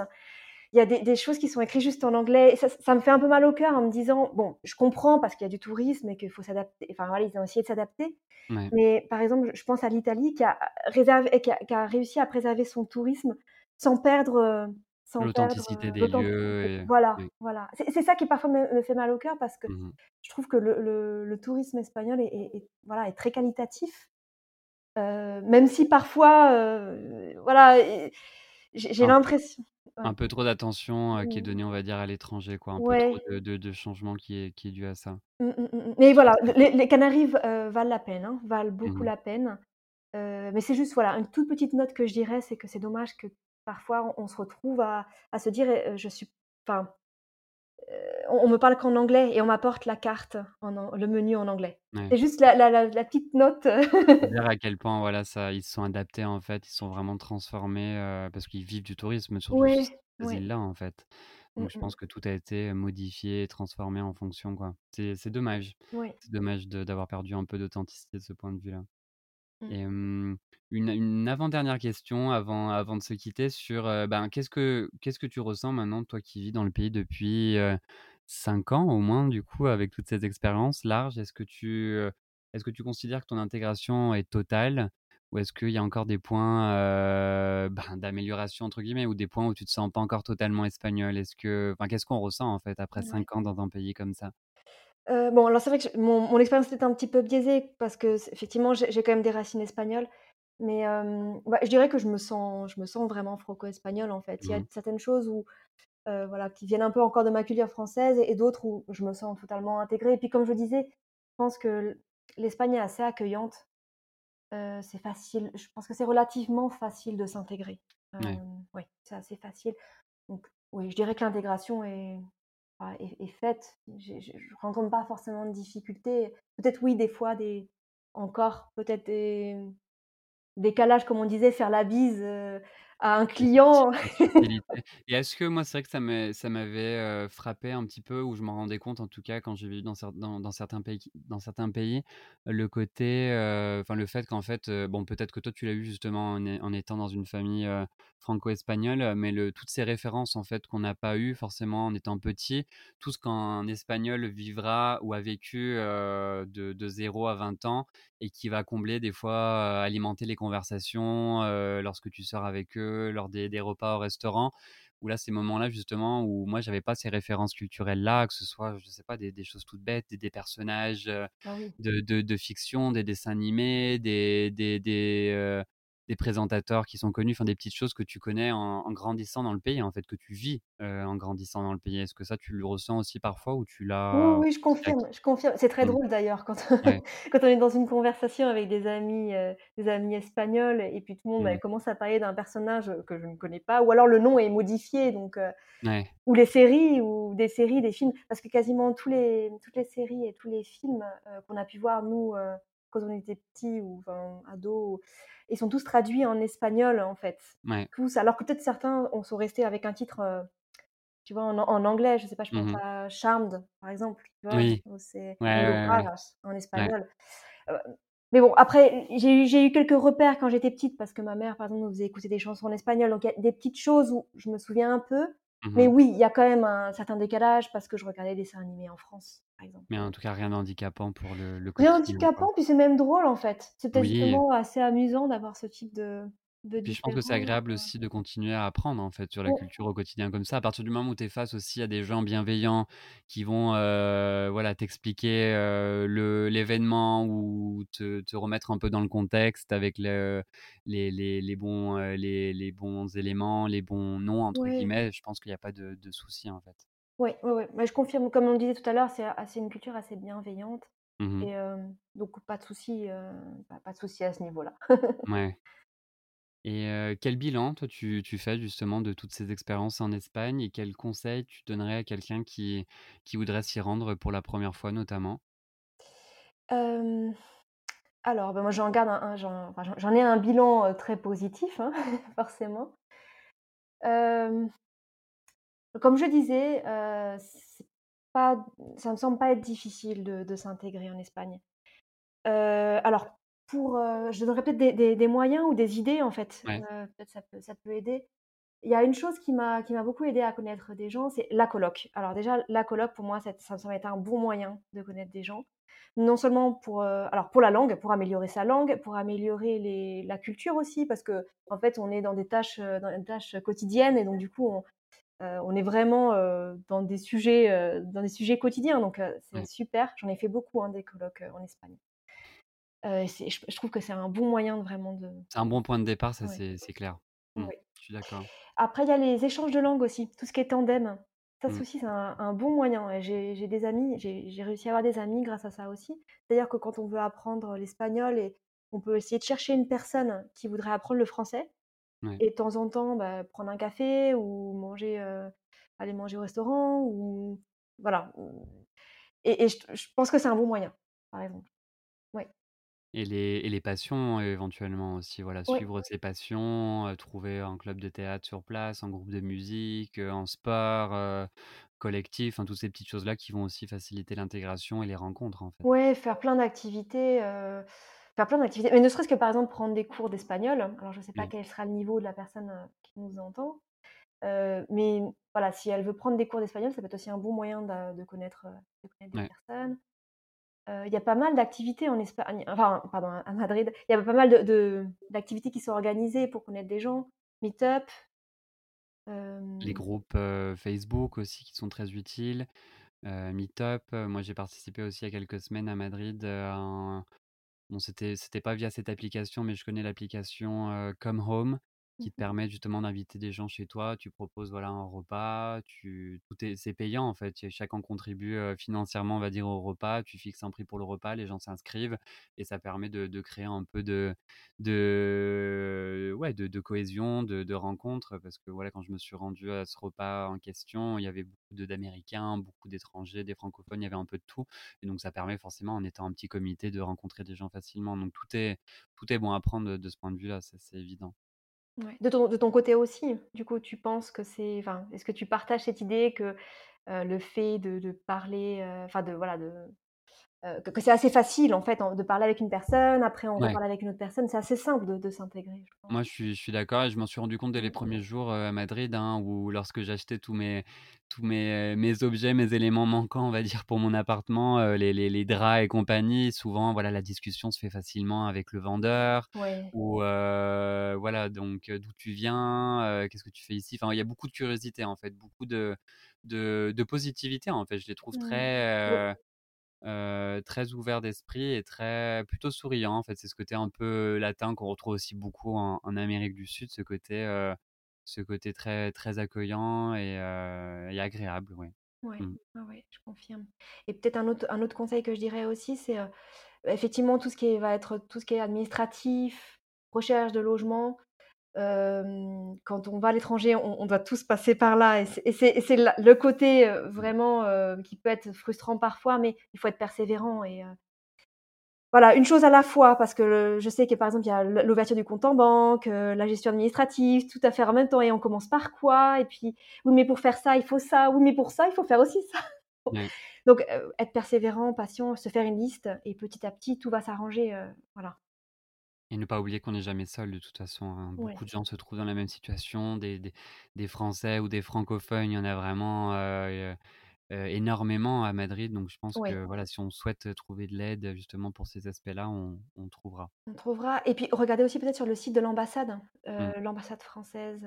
Il y a des des choses qui sont écrites juste en anglais et ça ça me fait un peu mal au cœur en me disant: «Bon, je comprends parce qu'il y a du tourisme et qu'il faut s'adapter» enfin, voilà, ils ont essayé de s'adapter. Ouais. Mais par exemple, je pense à l'Italie qui a réservé qui a qui a réussi à préserver son tourisme sans perdre, sans perdre, L'authenticité heu, des lieux et Voilà, oui. voilà. C'est ça qui parfois me me fait mal au cœur parce que Mmh mh. je trouve que le le le tourisme espagnol est est est voilà, est très qualitatif, heu, même si parfois, voilà j'ai l'impression un peu trop d'attention, qui est Mmh. donnée, on va dire, à l'étranger, quoi. Un peu trop de de de changement qui est qui est dû à ça. Mmh, mmh, mh. Mais voilà, les les Canaries valent la peine, hein, valent beaucoup la peine. Mais c'est juste, voilà, une toute petite note que je dirais, c'est que c'est dommage que parfois on on se retrouve à à se dire, heu, je suis enfin, on me parle qu'en anglais et on m'apporte la carte en le menu en anglais. Ouais. C'est juste la la la la petite note. Dire à quel *laughs* point, voilà, ça ils se sont adaptés, en fait, ils sont vraiment transformés, heu, parce qu'ils vivent du tourisme, sur Ouais, ces îles-là, en fait. Mmh Donc je mh. pense que tout a été, modifié et transformé en fonction, quoi. C'est dommage. C'est dommage d'avoir perdu un peu d'authenticité de ce point de vue-là. Mmh. Et une une avant-dernière question avant avant de se quitter sur, ben, qu'est-ce que qu'est-ce que tu ressens maintenant, toi qui vis dans le pays depuis, heu, 5 ans au moins du coup avec toutes ces expériences larges? Est-ce que tu, est-ce que tu considères que ton intégration est totale? Ou est-ce qu'il y a encore des points, ben, «d'amélioration» entre guillemets ou des points où tu te sens pas encore totalement espagnol? Est-ce que enfin, qu'est-ce qu'on ressent en fait après Ouais. 5 ans dans un pays comme ça? Heu, bon, alors c'est vrai que mon mon expérience était un petit peu biaisée parce que effectivement, j'ai j'ai quand même des racines espagnoles. Mais, bah, je dirais que je me sens je me sens vraiment franco-espagnole, en fait. Il y a Mmh certaines choses où, voilà, qui viennent un peu encore de ma culture française et et d'autres où je me sens totalement intégrée. Et puis comme je disais, je pense que l l'Espagne est assez accueillante. C'est facile, je pense que c'est relativement facile de s'intégrer. Ouais. Oui, c'est assez facile. Donc oui, je dirais que l'intégration est est est faite. Je je rencontre pas forcément de difficultés. Peut-être oui, des fois des encore peut-être des décalages comme on disait, faire la bise, heu, à un client. *laughs* et est-ce que moi, c'est vrai que ça m'avait, frappé un petit peu ou je m'en rendais compte en tout cas quand j'ai vécu dans cer dans dans certains pays dans certains pays, le côté, enfin le fait qu'en fait, bon peut-être que toi tu l'as eu justement en étant dans une famille, franco-espagnole, mais le toutes ces références en fait qu'on n'a pas eues forcément en étant petit, tout ce qu'un espagnol vivra ou a vécu, de de 0 à 20 ans et qui va combler des fois, alimenter les conversations, lorsque tu sors avec eux, lors des des repas au restaurant. Où là, ces moments-là justement où moi j'avais pas ces références culturelles-là, que ce soit, je sais pas, des des choses toutes bêtes, des des personnages, Ah oui. de de de fiction, des dessins animés, des des des, présentateurs qui sont connus, enfin des petites choses que tu connais en en grandissant dans le pays, en fait, que tu vis, heu, en grandissant dans le pays. Est-ce que ça, tu le ressens aussi parfois ou tu Oui, l'as oui, je aussi acquis? confirme, je confirme. C'est très drôle d'ailleurs quand *laughs* Ouais. quand on est dans une conversation avec des amis, heu, des amis espagnols et puis tout le monde, bah, Mmh. commence à parler d'un personnage, que je ne connais pas ou alors le nom est modifié donc Ouais. ou les séries ou des séries, des films parce que quasiment tous les toutes les séries et tous les films, qu'on a pu voir nous, quand on était petits ou enfin ados, ils sont tous traduits en espagnol en fait. Ouais. Tous, alors que peut-être certains en sont restés avec un titre, heu, tu vois en an en anglais, je sais pas, je Mmh pense à Charmed par exemple, tu vois? Oui. C'est Ouais, ouais, en espagnol. Heu, mais bon après j'ai eu j'ai eu quelques repères quand j'étais petite parce que ma mère par exemple nous faisait écouter des chansons en espagnol, donc il y a des petites choses où je me souviens un peu. Mmh Mais mh. oui, il y a quand même un certain décalage parce que je regardais des dessins animés en France, par exemple, Mais en tout cas, rien d'handicapant pour le le Rien quotidien, quoi. handicapant, puis c'est même drôle en fait. C'est peut-être Oui. justement assez amusant d'avoir ce type de de Puis je pense que c'est agréable heu aussi de continuer à apprendre en fait sur la Ouais. culture au quotidien comme ça. À partir du moment où tu es face aussi à des gens bienveillants qui vont, heu, voilà t'expliquer, le l'événement ou te te remettre un peu dans le contexte avec le les les les bons, les les bons éléments, les «bons noms» entre Ouais. guillemets, je pense qu'il y a pas de de souci en fait. Ouais, ouais, ouais, mais je confirme, comme on le disait tout à l'heure, c'est une culture assez bienveillante Mmh mh. et donc pas de souci, heu, pas pas de souci à ce niveau-là. Mouais. *laughs* Et quel bilan toi tu fais justement de toutes ces expériences en Espagne et quels conseils tu donnerais à quelqu'un qui qui voudrait s'y rendre pour la 1re fois notamment? Alors, bah, moi j'en garde un j'en ai un bilan, très positif, hein, *laughs* forcément. Comme je disais, pas ça me semble pas être difficile de de s'intégrer en Espagne. Alors pour, heu, je donnerais peut-être des des des moyens ou des idées en fait, Ouais. heu, peut-être ça peut ça peut aider. Il y a une chose qui m'a qui m'a beaucoup aidée à connaître des gens, c'est la coloc. Alors déjà la coloc pour moi ça ça ça va être un bon moyen de connaître des gens. Non seulement pour, heu, alors pour la langue, pour améliorer sa langue, pour améliorer les la culture aussi parce qu'en fait on est dans des tâches, dans des tâches quotidiennes et donc du coup on, est vraiment, dans des sujets, dans des sujets quotidiens donc c'est Ouais. super. J'en ai fait beaucoup, hein, des colocs, heu, en Espagne. C'est je je trouve que c'est un bon moyen de vraiment de C'est un bon point de départ, ça ouais. c'est c'est clair. Mmh, Oui. je suis d'accord. Après il y a les échanges de langue aussi, tout ce qui est tandem. Ça Mmh. aussi c'est un un bon moyen j'ai j'ai des amis, j'ai j'ai réussi à avoir des amis grâce à ça aussi. C'est-à-dire que quand on veut apprendre l'espagnol et on peut essayer de chercher une personne qui voudrait apprendre le français Ouais. et de temps en temps, bah, prendre un café ou manger, aller manger au restaurant ou voilà, et et je je pense que c'est un bon moyen, par exemple. Et les et les passions éventuellement aussi, voilà, Ouais. suivre ses passions, heu, trouver un club de théâtre sur place, un groupe de musique, heu, un sport, heu, collectif, enfin toutes ces petites choses-là qui vont aussi faciliter l'intégration et les rencontres, en fait. Ouais, faire plein d'activités, heu, faire plein d'activités, mais ne serait-ce que par exemple prendre des cours d'espagnol. Alors je sais pas Oui. quel sera le niveau de la personne, heu, qui nous entend, heu, mais voilà, si elle veut prendre des cours d'espagnol, ça peut être aussi un bon moyen de de connaître, heu, de connaître des Ouais. personnes. Heu, il y a pas mal d'activités en Espagne, enfin pardon à Madrid, il y a pas mal de de d'activités qui sont organisées pour connaître des gens, meet-up. Les Hem groupes, Facebook aussi qui sont très utiles, meet-up. Moi j'ai participé aussi il y a quelques semaines à Madrid, un bon c'était c'était pas via cette application, mais je connais l'application, Come Home. Qui te permettent justement d'inviter des gens chez toi. Tu proposes voilà un repas, tu tout est c'est payant en fait. Chacun contribue financièrement, on va dire, au repas. Tu fixes un prix pour le repas, les gens s'inscrivent et ça permet de, créer un peu de de ouais de, de cohésion, de, de rencontres parce que voilà quand je me suis rendu à ce repas en question, il y avait beaucoup d'Américains, beaucoup d'étrangers, des francophones, il y avait un peu de tout et donc ça permet forcément en étant un petit comité de rencontrer des gens facilement. Donc tout est tout est bon à prendre de, ce point de vue-là, c'est évident. De, ton, de côté aussi, du coup, tu penses que c'est. Enfin, est-ce que tu partages cette idée que le fait de, parler, enfin, de. Voilà, de. Que, c'est assez facile en fait de parler avec une personne, après on va parler avec une autre personne, c'est assez simple de, s'intégrer. Moi je suis, je suis d'accord et je m'en suis rendu compte dès les premiers jours à Madrid hein, où lorsque j'achetais tous mes, tous mes, mes objets, mes éléments manquants, on va dire, pour mon appartement, les, les, les, draps et compagnie, souvent, voilà, la discussion se fait facilement avec le vendeur. Ou, voilà, donc, d'où tu viens, qu'est-ce que tu fais ici? Enfin, il y a beaucoup de curiosité, en fait, beaucoup de, de, de positivité, en fait. Je les trouve mmh. très... très ouvert d'esprit et très plutôt souriant en fait c'est ce côté un peu latin qu'on retrouve aussi beaucoup en, en Amérique du Sud ce côté ce côté très, très accueillant et, agréable. Ouais. Ouais, mmh. je confirme. Et peut-être un autre, un autre conseil que je dirais aussi, c'est effectivement tout ce qui va être tout ce qui est administratif, recherche de logement. Quand on va à l'étranger, on, doit tous passer par là. Et c'est le côté vraiment qui peut être frustrant parfois, mais il faut être persévérant et, voilà, une chose à la fois, parce que je sais que par exemple, il y a l'ouverture du compte en banque, la gestion administrative, tout à faire en même temps, et on commence par quoi Et puis, oui, mais pour faire ça, il faut ça, oui, mais pour ça, il faut faire aussi ça. *laughs* Donc, être persévérant, patient, se faire une liste, et petit à petit, tout va s'arranger. Voilà. Et ne pas oublier qu'on n'est jamais seul de toute façon. Hein. Beaucoup de gens se trouvent dans la même situation, des, des, des, Français ou des francophones, il y en a vraiment énormément à Madrid. Donc je pense que voilà, si on souhaite trouver de l'aide justement pour ces aspects-là, on, trouvera. On trouvera. Et puis regardez aussi peut-être sur le site de l'ambassade, hein, mmh. l'ambassade française.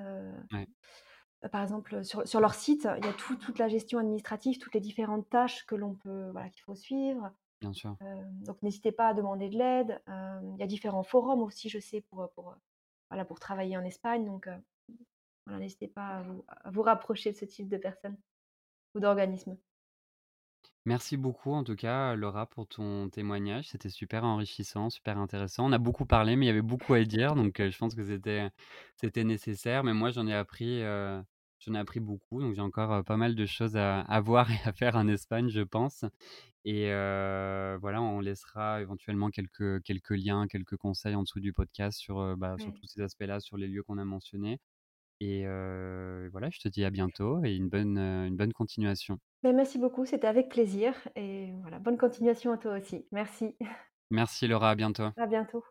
par exemple, sur, sur, leur site, il y a toute la gestion administrative, toutes les différentes tâches que l'on peut, voilà, qu'il faut suivre. Bien sûr. donc n'hésitez pas à demander de l'aide. il y a différents forums aussi, je sais, pour, pour, voilà, pour travailler en Espagne. Donc voilà, n'hésitez pas à vous, à vous rapprocher de ce type de personnes ou d'organismes. Merci beaucoup en tout cas, Laura, pour ton témoignage. C'était super enrichissant, super intéressant. On a beaucoup parlé, mais il y avait beaucoup à dire, donc je pense que c'était c'était nécessaire. Mais moi, j'en ai appris, j'en ai appris beaucoup, donc j'ai encore pas mal de choses à, voir et à faire en Espagne, je pense. Et voilà, on laissera éventuellement quelques quelques liens, quelques conseils en dessous du podcast sur bah, sur tous ces aspects-là, sur les lieux qu'on a mentionnés. Et voilà, je te dis à bientôt et une bonne, une bonne continuation. Ben, merci beaucoup, c'était avec plaisir. Et voilà, bonne continuation à toi aussi. Merci. *laughs* Merci Laura, à bientôt. À bientôt.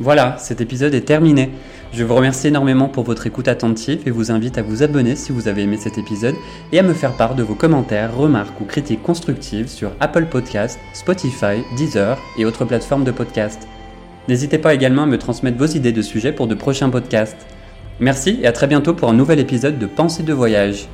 Voilà, cet épisode est terminé. Je vous remercie énormément pour votre écoute attentive et vous invite à vous abonner si vous avez aimé cet épisode et à me faire part de vos commentaires, remarques ou critiques constructives sur Apple Podcast, Spotify, Deezer et autres plateformes de podcast. N'hésitez pas également à me transmettre vos idées de sujets pour de prochains podcasts. Merci et à très bientôt pour un nouvel épisode de Pensée de voyage.